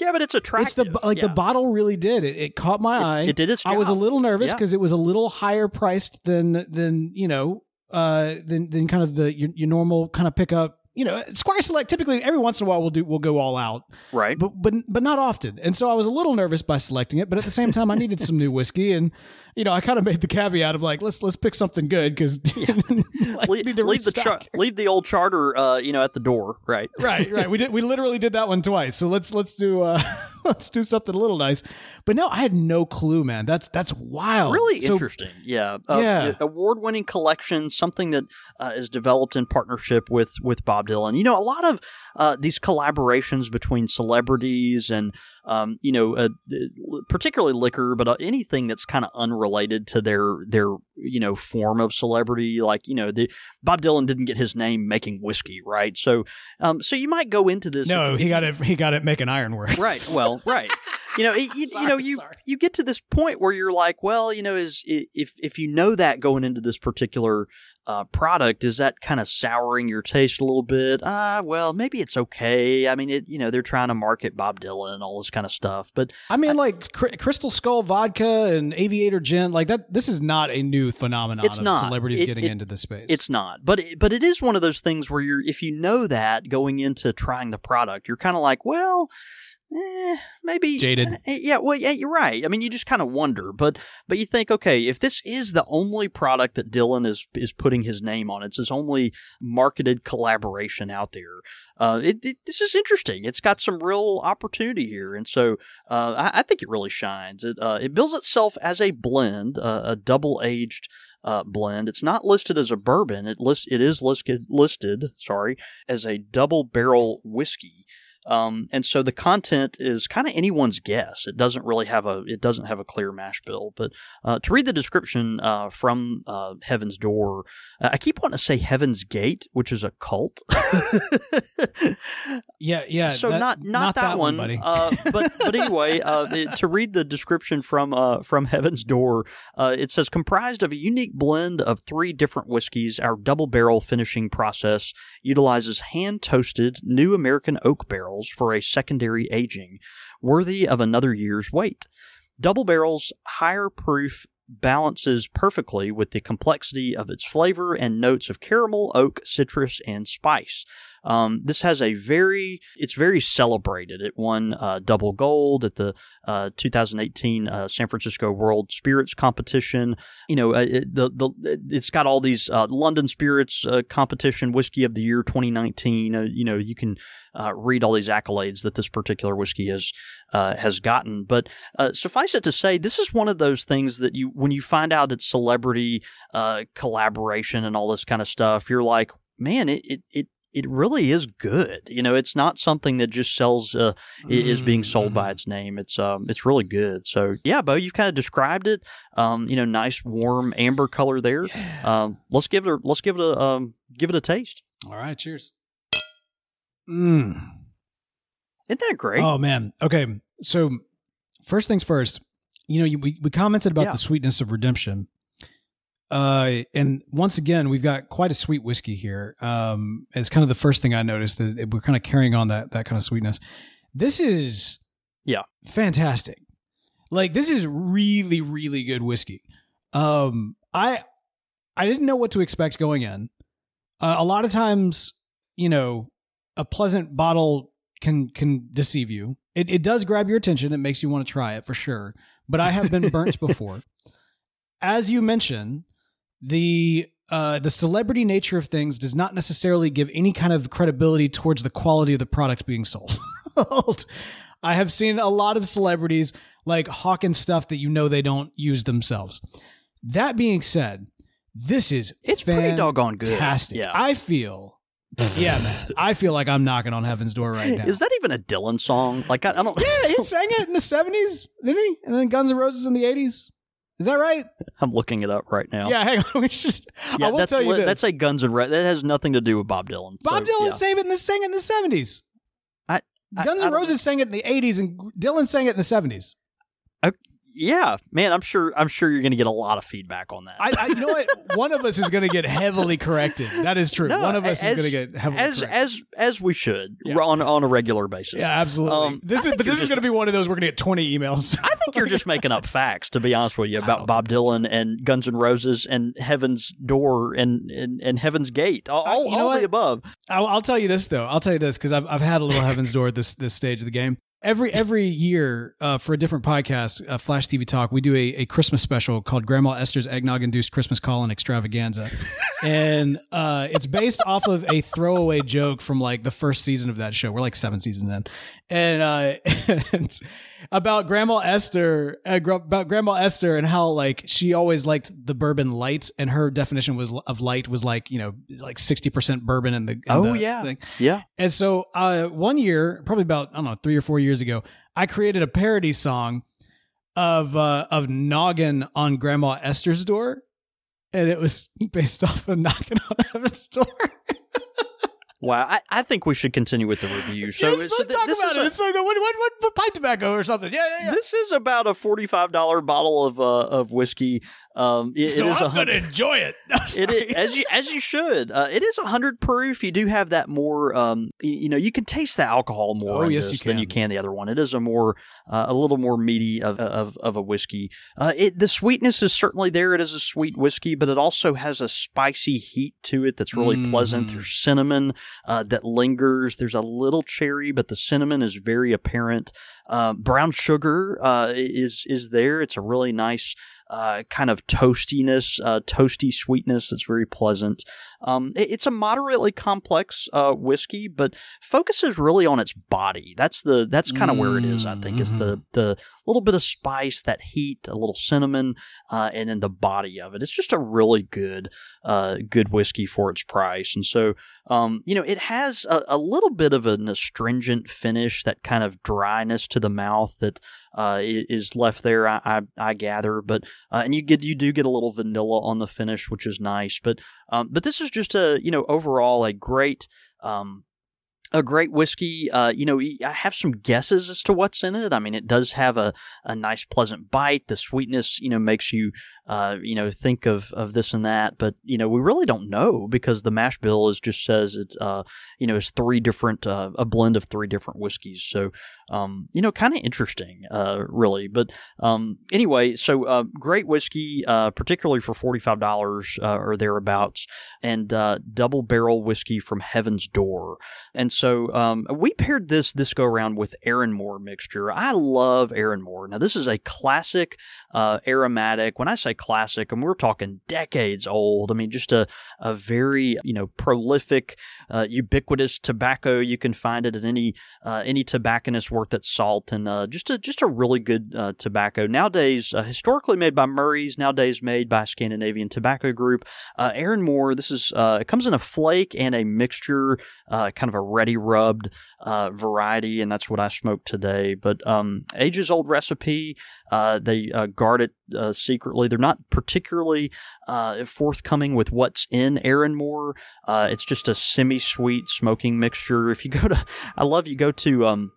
Yeah, but it's attractive. It's the like yeah. the bottle really did it. It caught my it, eye. It did its job. I was a little nervous yeah. because it was a little higher priced than than you know uh than than kind of the your, your normal kind of pickup you know, Squire Select typically every once in a while we'll do we'll go all out, right? But but but not often. And so I was a little nervous by selecting it, but at the same time I needed some new whiskey, and you know, I kind of made the caveat of like, let's let's pick something good because yeah. like, leave, leave the char- leave the old charter, uh, you know, at the door, right? right, right. We did we literally did that one twice. So let's let's do uh, let's do something a little nice. But no, I had no clue, man. That's that's wild. Really so, interesting. Yeah, uh, yeah. Award winning collection, something that uh, is developed in partnership with with Bob Dylan. You know, a lot of uh, these collaborations between celebrities and um, you know, uh, particularly liquor, but uh, anything that's kind of unrelated to their their you know form of celebrity. Like you know, the Bob Dylan didn't get his name making whiskey, right? So, um, so you might go into this. No, if, he got it. He got it making ironworks. Right. Well, right. You know, you, sorry, you know, you sorry. you get to this point where you're like, well, you know, is if if you know that going into this particular uh, product, is that kind of souring your taste a little bit? Ah, uh, well, maybe it's okay. I mean, it you know they're trying to market Bob Dylan and all this kind of stuff, but I mean, I, like Cr- Crystal Skull vodka and Aviator gin, like that. This is not a new phenomenon. It's not celebrities it, getting it, into this space. It's not, but it, but it is one of those things where you're if you know that going into trying the product, you're kind of like, well eh, maybe jaded. Eh, yeah, well, yeah, you're right. I mean, you just kind of wonder, but but you think, okay, if this is the only product that Dylan is is putting his name on, it's his only marketed collaboration out there. Uh, it, it, this is interesting. It's got some real opportunity here, and so uh, I, I, think it really shines. It uh, it bills itself as a blend, uh, a double aged. Uh, blend. It's not listed as a bourbon. It list it is listed listed sorry as a double barrel whiskey. Um, and so the content is kind of anyone's guess. It doesn't really have a it doesn't have a clear mash bill. But uh, to read the description uh, from uh, Heaven's Door, uh, I keep wanting to say Heaven's Gate, which is a cult. yeah, yeah. So that, not, not not that, that one, buddy. Uh, but but anyway, uh, it, to read the description from from Heaven's Door, it says comprised of a unique blend of three different whiskeys. Our double barrel finishing process utilizes hand toasted new American oak barrels barrels for a secondary aging, worthy of another year's wait. Double barrels higher proof balances perfectly with the complexity of its flavor and notes of caramel, oak, citrus, and spice. Um, this has a very, it's very celebrated. It won uh, double gold at the uh, 2018 uh, San Francisco World Spirits Competition. You know, uh, it, the the it's got all these uh, London Spirits uh, Competition Whiskey of the Year 2019. you know, you can read all these accolades that this particular whiskey has has gotten. But suffice it to say, this is one of those things that you, when you find out it's celebrity collaboration and all this kind of stuff, you're like, man, it, it, it it really is good. You know, it's not something that just sells uh, is being sold by mm-hmm. its name. It's um, it's really good. So yeah, Bo, you've kind of described it. Um, you know, nice warm amber color there. Yeah. Um, let's give it a, let's give it a um, give it a taste. All right, cheers. Mmm. Isn't that great? Oh man. Okay. So first things first. You know, you, we we commented about Yeah. the sweetness of redemption. Uh, and once again, we've got quite a sweet whiskey here. Um, it's kind of the first thing I noticed that we're kind of carrying on that that kind of sweetness. This is Yeah. fantastic. Like this is really really good whiskey. Um, I I didn't know what to expect going in. Uh, a lot of times, you know, a pleasant bottle can can deceive you. It it does grab your attention. It makes you want to try it for sure. But I have been burnt before. As you mentioned, the uh, the celebrity nature of things does not necessarily give any kind of credibility towards the quality of the product being sold. I have seen a lot of celebrities like hawking stuff that you know they don't use themselves. That being said, this is It's pretty doggone good. Fantastic. Yeah. I feel, yeah, man. I feel like I'm knocking on heaven's door right now. Is that even a Dylan song? Like I, I don't. yeah, he sang it in the '70s, didn't he? And then Guns N' Roses in the '80s. Is that right? I'm looking it up right now. Yeah, hang on. It's just Yeah, I will that's tell you li- this. that's a Guns and Roses. That has nothing to do with Bob Dylan. Bob So, Dylan yeah. sang it in the sang it in the '70s. I- I- Guns I N' Roses sang it in the '80s, and Dylan sang it in the '70s. Yeah, man, I'm sure. I'm sure you're going to get a lot of feedback on that. I, I you know what? One of us is going to get heavily corrected. That is true. No, One of us as- is going to get heavily as corrected. as as we should Yeah. on on a regular basis. yeah, absolutely. Um, this is, but this is going to be one of those we're going to get 20 emails. I think you're just making up facts, to be honest with you, about Bob Dylan and Guns N' Roses and Heaven's Door and and, and Heaven's Gate. All, all, you know all the above. I'll, I'll tell you this though. I'll tell you this because I've I've had a little Heaven's Door at this this stage of the game. Every every year uh, for a different podcast, uh, Flash TV Talk, we do a, a Christmas special called Grandma Esther's Eggnog Induced Christmas Call and Extravaganza, and uh, it's based off of a throwaway joke from like the first season of that show. We're like seven seasons in, and uh, it's about Grandma Esther, uh, gr- about Grandma Esther, and how like she always liked the bourbon light, and her definition was of light was like you know like sixty percent bourbon in the in Oh, the yeah. thing. Yeah. And so uh, one year, probably about I don't know three or four years ago, I created a parody song of uh, of Noggin on Grandma Esther's door, and it was based off of Knocking on Heaven's Door. Wow. I, I think we should continue with the review. So yes, let's talk this about it. a- It's like, what, what, what, pipe tobacco or something. Yeah, yeah, yeah. This is about a forty-five dollar bottle of uh, of whiskey. Um, it, so it is I'm going to enjoy it. No, It as you as you should. Uh, it is hundred proof. You do have that more. Um, y- you know, you can taste the alcohol more. Oh, yes, you this than you can. can the other one. It is a more uh, a little more meaty of of, of a whiskey. Uh, it the sweetness is certainly there. It is a sweet whiskey, but it also has a spicy heat to it that's really pleasant. Mhm. There's cinnamon uh, that lingers. There's a little cherry, but the cinnamon is very apparent. Uh, brown sugar uh, is is there. It's a really nice uh, kind of toastiness, uh, toasty sweetness that's very pleasant. Um, it- it's a moderately complex uh, whiskey, but focuses really on its body. That's the that's kind of where it is. I think is the the little bit of spice, that heat, a little cinnamon, uh, and then the body of it. It's just a really good uh, good whiskey for its price. And so um, you know, it has a, a little bit of an astringent finish, that kind of dryness to the mouth that uh, is left there. I, I, I gather, but uh, and you get you do get a little vanilla on the finish, which is nice. But um, but this is just a you know overall a great. Um, a great whiskey. Uh, you know, I have some guesses as to what's in it. I mean, it does have a, a nice, pleasant bite. The sweetness, you know, makes you, uh, you know, think of, of this and that. But you know, we really don't know because the mash bill is just says it's, uh, you know, it's three different, uh, a blend of three different whiskeys. So, um, you know, kind of interesting, uh, really. But um, anyway, so uh, great whiskey, uh, particularly for forty five dollars uh, or thereabouts, and double barrel whiskey from Heaven's Door. And so um, we paired this this go around with Erinmore mixture. I love Erinmore. Now this is a classic aromatic. When I say classic, and we're talking decades old. I mean just a a very you know prolific, uh, ubiquitous tobacco. You can find it at any uh, any tobacconist worth its salt, and uh, just a just a really good uh, tobacco. Nowadays, uh, historically made by Murray's, nowadays made by Scandinavian Tobacco Group. Uh, Erinmore. This is it comes in a flake and a mixture, kind of a ready rubbed variety, and that's what I smoked today. But um, ages old recipe. Uh, they uh, guard it uh, secretly. They're not particularly uh, forthcoming with what's in Erinmore. Uh, it's just a semi-sweet smoking mixture. If you go to, I love you go to um,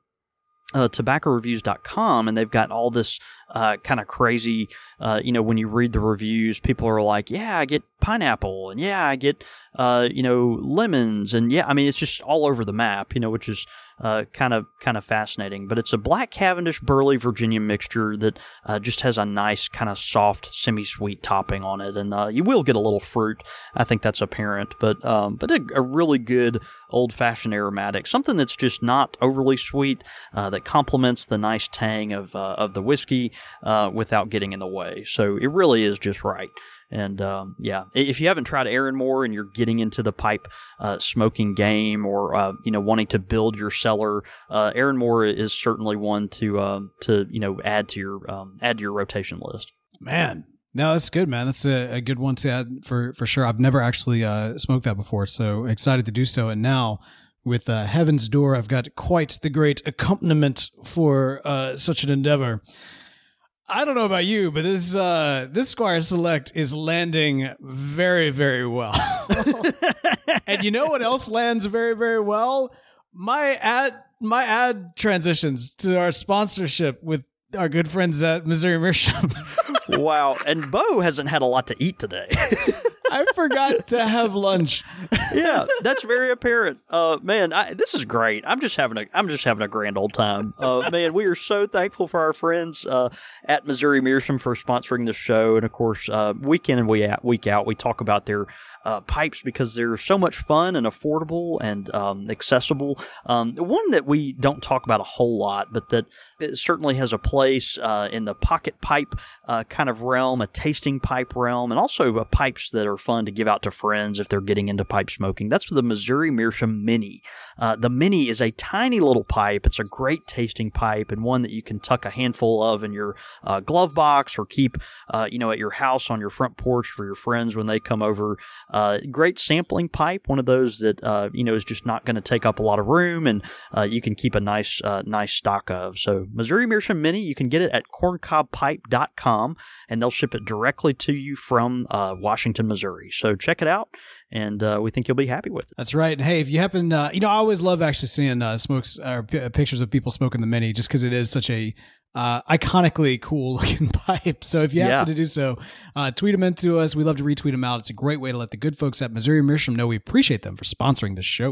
uh, tobaccoreviews.com and they've got all this uh, kind of crazy uh, you know when you read the reviews people are like yeah i get pineapple and yeah i get uh, you know lemons and yeah i mean it's just all over the map you know which is kind of kind of fascinating but it's a black cavendish burley virginia mixture that uh, just has a nice kind of soft semi-sweet topping on it and uh, you will get a little fruit i think that's apparent but um, but a, a, really good old-fashioned aromatic something that's just not overly sweet uh, that complements the nice tang of of the whiskey uh, without getting in the way. So it really is just right. And um, yeah, if you haven't tried Erinmore and you're getting into the pipe uh, smoking game or uh, you know wanting to build your cellar, uh, Erinmore is certainly one to um, to you know add to your um, add to your rotation list. Man, no, that's good, man. That's a, a, good one to add for for sure. I've never actually uh, smoked that before, so excited to do so. And now with uh, Heaven's Door, I've got quite the great accompaniment for uh, such an endeavor. I don't know about you, but this uh, this Squire Select is landing very, very well. and you know what else lands very, very well? My ad my ad transitions to our sponsorship with our good friends at Missouri Meerschaum. wow. And Bo hasn't had a lot to eat today. I forgot to have lunch. yeah, that's very apparent. Uh, man, I, this is great. I'm just having a I'm just having a grand old time. Uh, man, we are so thankful for our friends uh, at Missouri Meerschaum for sponsoring the show, and of course, uh, week in and out, week out, we talk about their uh, pipes because they're so much fun and affordable and um, accessible. Um, one that we don't talk about a whole lot, but that certainly has a place uh, in the pocket pipe uh, kind of realm, a tasting pipe realm, and also uh, pipes that are fun to give out to friends if they're getting into pipe smoking. That's the Missouri Meerschaum Mini. Uh, the Mini is a tiny little pipe. It's a great tasting pipe and one that you can tuck a handful of in your uh, glove box or keep, you know, at your house on your front porch for your friends when they come over. Uh, great sampling pipe, one of those that uh, you know is just not going to take up a lot of room, and uh, you can keep a nice uh, nice stock of. So Missouri Meerschaum Mini, you can get it at corncobpipe.com, and they'll ship it directly to you from uh, Washington, Missouri. So check it out and uh, we think you'll be happy with it. That's right. Hey, if you happen, uh, you know, I always love actually seeing uh, smokes or p- pictures of people smoking the mini, just because it is such a uh, iconically cool looking pipe. So if you happen yeah. to do so, uh, tweet them into us. We love to retweet them out. It's a great way to let the good folks at Missouri Meerschaum know we appreciate them for sponsoring the show.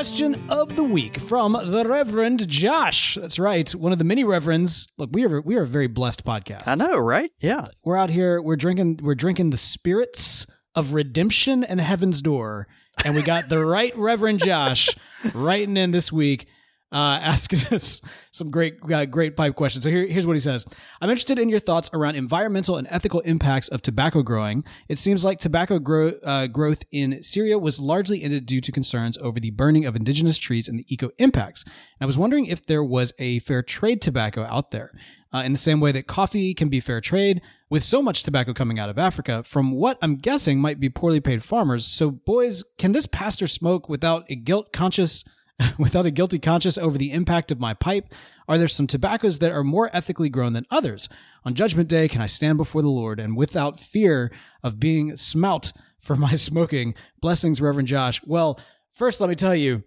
Question of the week from the Reverend Josh. That's right, one of the many reverends. Look, we are we are a very blessed podcast. I know, right? Yeah, we're out here. We're drinking. We're drinking the spirits of redemption and heaven's door, and we got the right Reverend Josh writing in this week uh, asking us some great, uh, great pipe questions. So here, here's what he says: I'm interested in your thoughts around environmental and ethical impacts of tobacco growing. It seems like tobacco grow, uh, growth in Syria was largely ended due to concerns over the burning of indigenous trees and the eco impacts. And I was wondering if there was a fair trade tobacco out there. Uh, in the same way that coffee can be fair trade, with so much tobacco coming out of Africa from what I'm guessing might be poorly paid farmers. So, boys, can this pastor smoke without a guilt conscious without a guilty conscience over the impact of my pipe? Are there some tobaccos that are more ethically grown than others? On Judgment Day, can I stand before the Lord and without fear of being smelt for my smoking? Blessings, Reverend Josh. Well, first, let me tell you,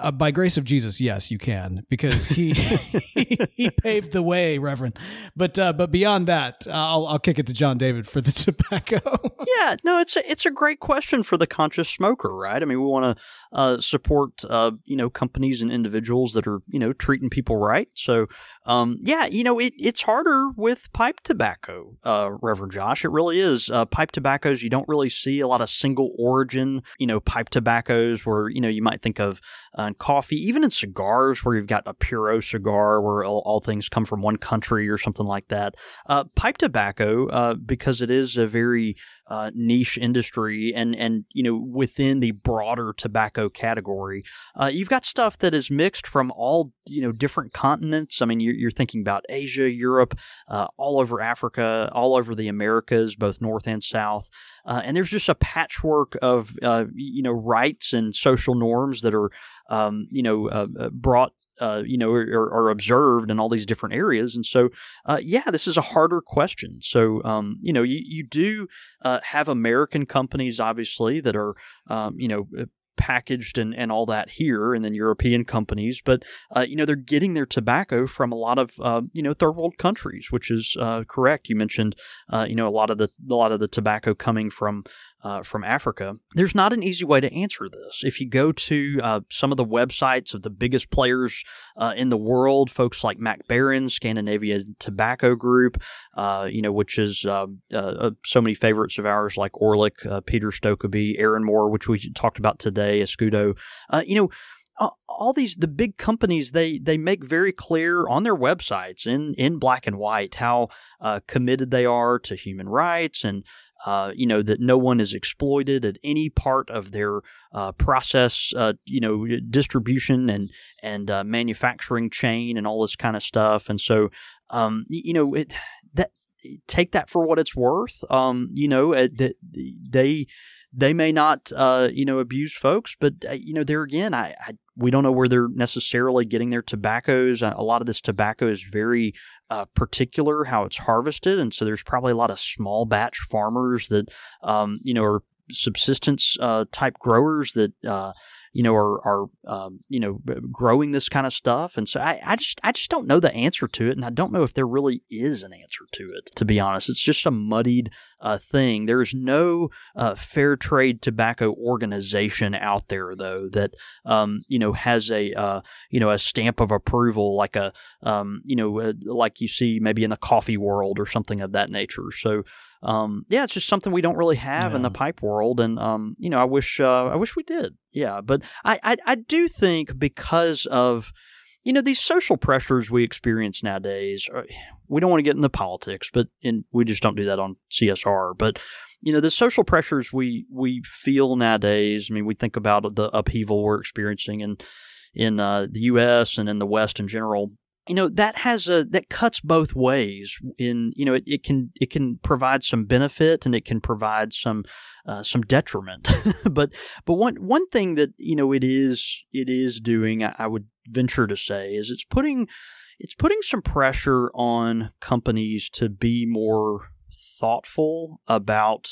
uh, by grace of Jesus, yes, you can because he he, paved the way, Reverend. But uh, but beyond that, uh, I'll I'll kick it to John David for the tobacco. yeah, no, it's a, it's a great question for the conscious smoker, right? I mean, we want to uh, support uh, you know companies and individuals that are you know treating people right. So um, yeah, you know it, it's harder with pipe tobacco, Reverend Josh. It really is. Pipe tobaccos you don't really see a lot of single origin you know pipe tobaccos where you know you might think of uh, coffee, even in cigars where you've got a puro cigar where all, all things come from one country or something like that. Uh, pipe tobacco because it is a very uh, niche industry and and you know within the broader tobacco category uh, you've got stuff that is mixed from all you know different continents i mean you're, you're thinking about asia europe uh, all over africa all over the americas both north and south uh, and there's just a patchwork of uh, you know rights and social norms that are um, you know uh, brought uh, you know, are, observed in all these different areas. And so, uh, yeah, this is a harder question. So, um, you know, you, you do uh, have American companies, obviously, that are, um, you know, uh, packaged and, and all that here, and then European companies. But uh, you know they're getting their tobacco from a lot of uh, you know third world countries, which is uh, correct. You mentioned uh, you know a lot of the a lot of the tobacco coming from uh, from Africa. There's not an easy way to answer this. If you go to uh, some of the websites of the biggest players uh, in the world, folks like Mac Baren, Scandinavian Tobacco Group, uh, you know, which is uh, uh, so many favorites of ours like Orlik, Peter Stokkebye, Erinmore, which we talked about today, Escudo, you know all these the big companies they they make very clear on their websites in in black and white how uh, committed they are to human rights and uh, you know that no one is exploited at any part of their uh, process, uh, you know, distribution and and uh, manufacturing chain and all this kind of stuff. And so, um, you know, it that take that for what it's worth. Um, you know, uh, that they they may not, uh, you know, abuse folks, but uh, you know, there again, I, I, we don't know where they're necessarily getting their tobaccos. A lot of this tobacco is very uh, particular how it's harvested, and so there's probably a lot of small batch farmers that, um, you know, are subsistence uh, type growers that uh, you know are are um, you know growing this kind of stuff. And so I, I just I just don't know the answer to it and I don't know if there really is an answer to it to be honest. It's just a muddied uh, thing. There is no uh, fair trade tobacco organization out there though that um, you know has a uh, you know a stamp of approval like a um, you know uh, like you see maybe in the coffee world or something of that nature. So um, yeah, it's just something we don't really have yeah. in the pipe world, and um, you know, I wish uh, I wish we did. Yeah, but I, I I do think because of you know these social pressures we experience nowadays. Uh, we don't want to get into politics, but in, we just don't do that on CSR. But you know the social pressures we we feel nowadays. I mean, we think about the upheaval we're experiencing in in uh, the U.S. and in the West in general you know that has a that cuts both ways in you know it, it can it can provide some benefit and it can provide some uh, some detriment but but one one thing that you know it is it is doing I, I would venture to say is it's putting it's putting some pressure on companies to be more thoughtful about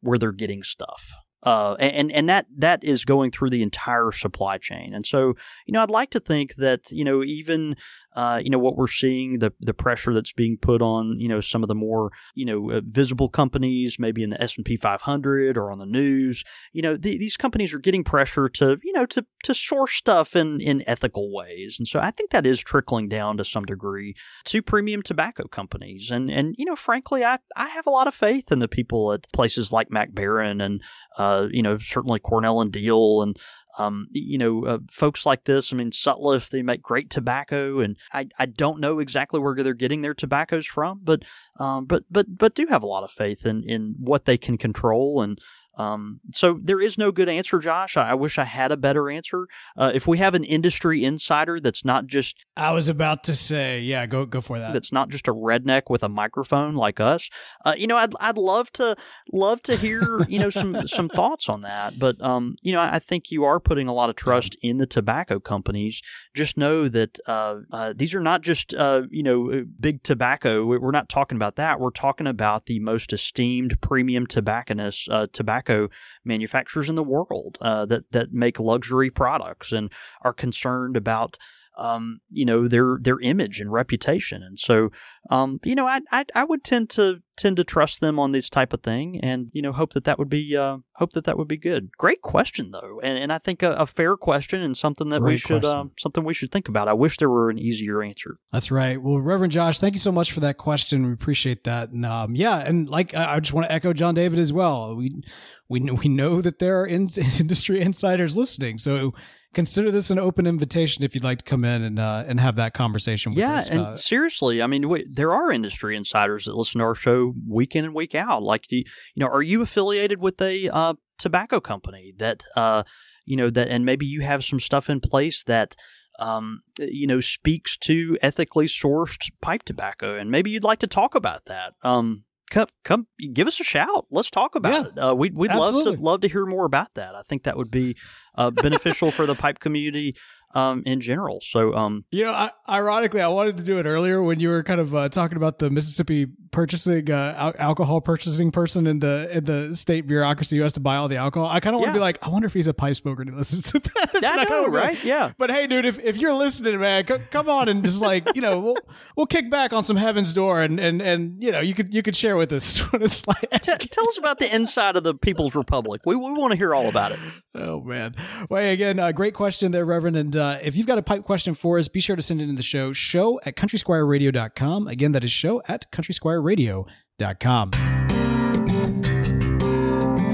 where they're getting stuff uh, and and that that is going through the entire supply chain. And so, you know, I'd like to think that you know even uh, you know what we're seeing the the pressure that's being put on you know some of the more you know uh, visible companies maybe in the S&P 500 or on the news. You know the, these companies are getting pressure to you know to to source stuff in in ethical ways. And so I think that is trickling down to some degree to premium tobacco companies. And and you know frankly I I have a lot of faith in the people at places like Mac Baren and uh, you know certainly Cornell and Diehl and um, you know, uh, folks like this, I mean, Sutliff, they make great tobacco, and I, I don't know exactly where they're getting their tobaccos from, but um, but but but do have a lot of faith in in what they can control and Um, so there is no good answer, Josh. I, I wish I had a better answer. Uh, if we have an industry insider that's not just I was about to say, yeah, go go for that. that's not just a redneck with a microphone like us, uh, you know, I'd I'd love to love to hear you know some some thoughts on that. But um, you know, I think you are putting a lot of trust in the tobacco companies. Just know that uh, uh, these are not just uh, you know big tobacco. We- We're not talking about that. We're talking about the most esteemed premium tobacconists, uh, tobacco manufacturers in the world uh, that that make luxury products and are concerned about um, you know their their image and reputation. And so, um, you know, I, I I would tend to tend to trust them on this type of thing, and you know, hope that that would be uh, hope that that would be good. Great question though, and and I think a, a fair question and something that we should um, something we should think about. I wish there were an easier answer. That's right. Well, Reverend Josh, thank you so much for that question. We appreciate that. And um, yeah, and like I I just want to echo John David as well. We we we know that there are in, industry insiders listening, so consider this an open invitation if you'd like to come in and uh, and have that conversation with yeah, us. Yeah, and Uh, seriously, I mean, we, there are industry insiders that listen to our show week in and week out. Like, do you, you know, are you affiliated with a uh, tobacco company that, uh, you know, that, and maybe you have some stuff in place that, um, you know, speaks to ethically sourced pipe tobacco, and maybe you'd like to talk about that. Um, come, come, give us a shout. Let's talk about Yeah, it. Uh, we, we'd love to love to hear more about that. I think that would be uh, beneficial for the pipe community um, in general. So, um, You know, I, ironically, I wanted to do it earlier when you were kind of uh, talking about the Mississippi purchasing uh, al- alcohol purchasing person in the in the state bureaucracy who has to buy all the alcohol. I kind of want to Yeah. be like, I wonder if he's a pipe smoker and he listens to this. I know, like, right? Yeah. But hey, dude, if, if you're listening, man, c- come on and just like you know, we'll we'll kick back on some Heaven's Door and and and you know, you could you could share with us what it's like. T- tell us about the inside of the People's Republic. We, we want to hear all about it. Oh man. Well, hey, again, uh, great question there, Reverend. And uh, if you've got a pipe question for us, be sure to send it in the show, show at countrysquireradio.com. Again, that is show at countrysquireradio.com.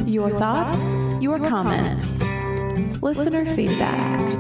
Your thoughts, your comments, listener feedback.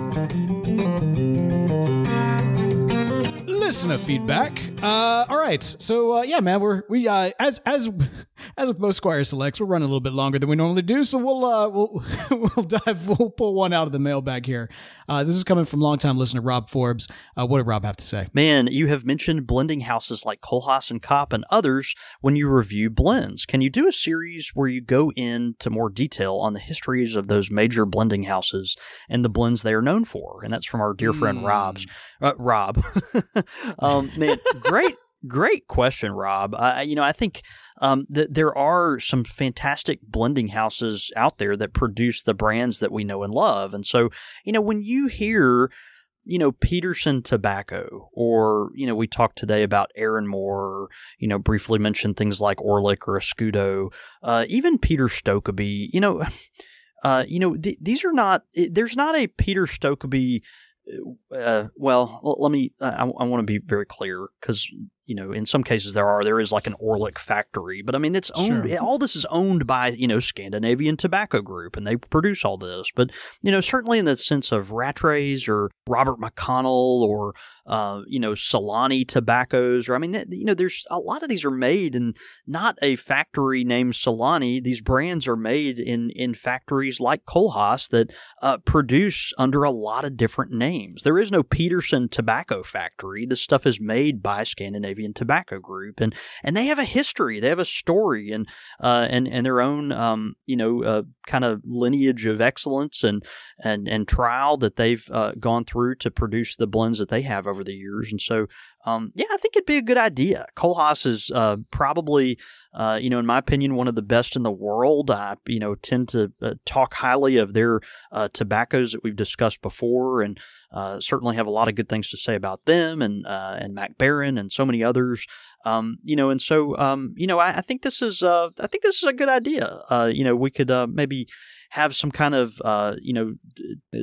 Listener feedback. Uh, all right. So uh, yeah, man, we're we uh, as as as with most Squire selects, we're running a little bit longer than we normally do. So we'll uh, we'll we'll dive we'll pull one out of the mailbag here. Uh, this is coming from longtime listener Rob Forbes. Uh, what did Rob have to say? Man, you have mentioned blending houses like Kohlhase and Kopp and others when you review blends. Can you do a series where you go into more detail on the histories of those major blending houses and the blends they are known for? And that's from our dear friend Rob's uh, Rob. um, man, great. Great question, Rob. I you know, I think um, that there are some fantastic blending houses out there that produce the brands that we know and love. And so, you know, when you hear you know, Peterson Tobacco, or, you know, we talked today about Erinmore, you know, briefly mentioned things like Orlik or Escudo, uh, even Peter Stokkebye, you know, uh, you know, th- these are not, it- there's not a Peter Stokkebye, uh, well, let me, I, I want to be very clear because, you know, in some cases there are, there is like an Orlik factory, but I mean, it's owned, Sure. all this is owned by, you know, Scandinavian Tobacco Group and they produce all this. But, you know, certainly in the sense of Rattrays or Robert McConnell or, uh, you know, Solani tobaccos, or I mean, th- you know, there's a lot of these are made in not a factory named Solani. These brands are made in in factories like Kohlhase that uh, produce under a lot of different names. There is no Peterson Tobacco Factory. This stuff is made by Scandinavian And tobacco Group, and and they have a history, they have a story, and uh, and and their own um, you know uh, kind of lineage of excellence and and and trial that they've uh, gone through to produce the blends that they have over the years. And so, um, yeah, I think it'd be a good idea. Kohlhase is uh, probably, uh, you know, in my opinion, one of the best in the world. I, you know, tend to uh, talk highly of their uh, tobaccos that we've discussed before, and uh, certainly have a lot of good things to say about them and uh, and Mac Baren and so many others. Um, you know, and so um, you know, I, I think this is I think this is a good idea. You know, we could maybe have some kind of uh, you know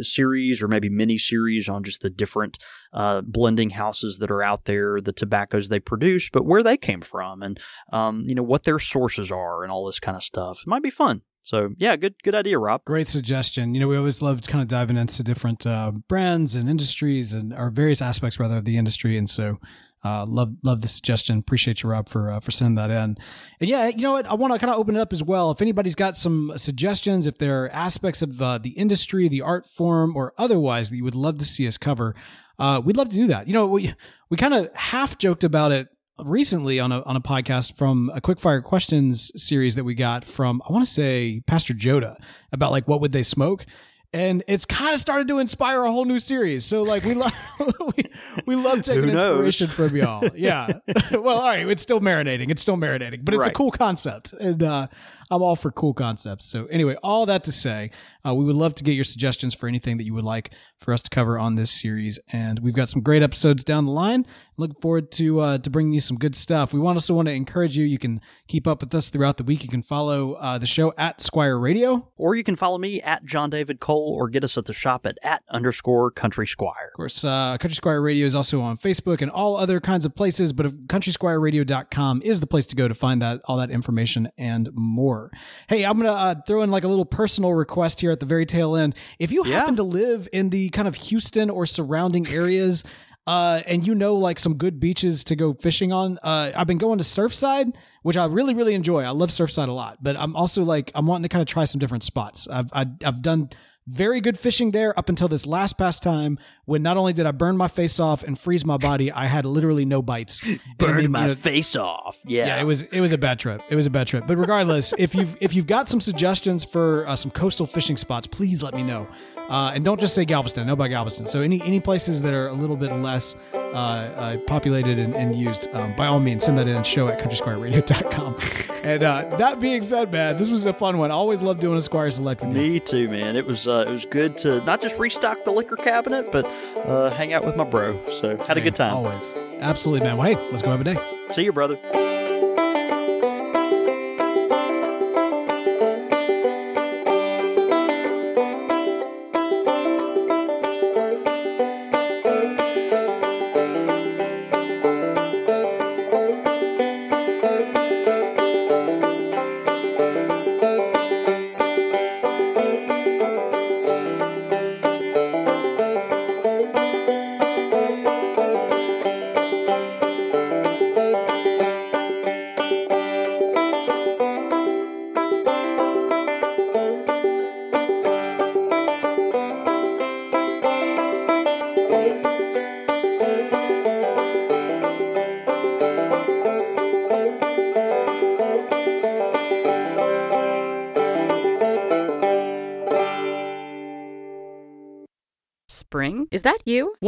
series or maybe mini series on just the different uh, blending houses that are out there, the tobaccos they produce, but where they came from, and um, you know what their sources are, and all this kind of stuff. It might be fun. So yeah, good good idea, Rob. Great suggestion. You know, we always loved kind of diving into different uh, brands and industries and or various aspects rather of the industry, and so Uh, love love the suggestion. Appreciate you, Rob, for uh, for sending that in. And yeah, you know what? I want to kind of open it up as well. If anybody's got some suggestions, if there are aspects of uh, the industry, the art form, or otherwise that you would love to see us cover, uh, we'd love to do that. You know, we we kind of half joked about it recently on a on a podcast from a quickfire questions series that we got from I want to say Pastor Joda about like what would they smoke and it's kind of started to inspire a whole new series. So like we love we, we love taking inspiration from y'all. Yeah. well, all right, it's still marinating. It's still marinating, but it's right. a cool concept, and uh, I'm all for cool concepts. So anyway, all that to say, uh, we would love to get your suggestions for anything that you would like for us to cover on this series, and we've got some great episodes down the line. Looking forward to uh, to bringing you some good stuff. We want also want to encourage you. You can keep up with us throughout the week. You can follow uh, the show at Squire Radio, or you can follow me at John David Cole, or get us at the shop at at underscore Country Squire. Of course, uh, Country Squire Radio is also on Facebook and all other kinds of places. But CountrySquireRadio.com is the place to go to find that all that information and more. Hey, I'm gonna uh, throw in like a little personal request here at the very tail end. If you yeah. happen to live in the kind of Houston or surrounding areas uh, and you know like some good beaches to go fishing on. Uh, I've been going to Surfside, which I really really enjoy. I love Surfside a lot, but I'm also like I'm wanting to kind of try some different spots. I've I, have i have done very good fishing there up until this last past time when not only did I burn my face off and freeze my body, I had literally no bites. Burned my you know, face off. Yeah. Yeah, it was it was a bad trip. It was a bad trip. But regardless, if you've if you've got some suggestions for uh, some coastal fishing spots, please let me know. Uh, and don't just say Galveston. Know about Galveston. So any any places that are a little bit less uh, uh, populated and, and used, um, by all means, send that in and show at countrysquireradio.com. and uh, that being said, man, this was a fun one. I always love doing a Squire Select with you. Me too, man. It was uh, it was good to not just restock the liquor cabinet, but uh, hang out with my bro. So had a good time. Always. Absolutely, man. Well, hey, let's go have a day. See you, brother.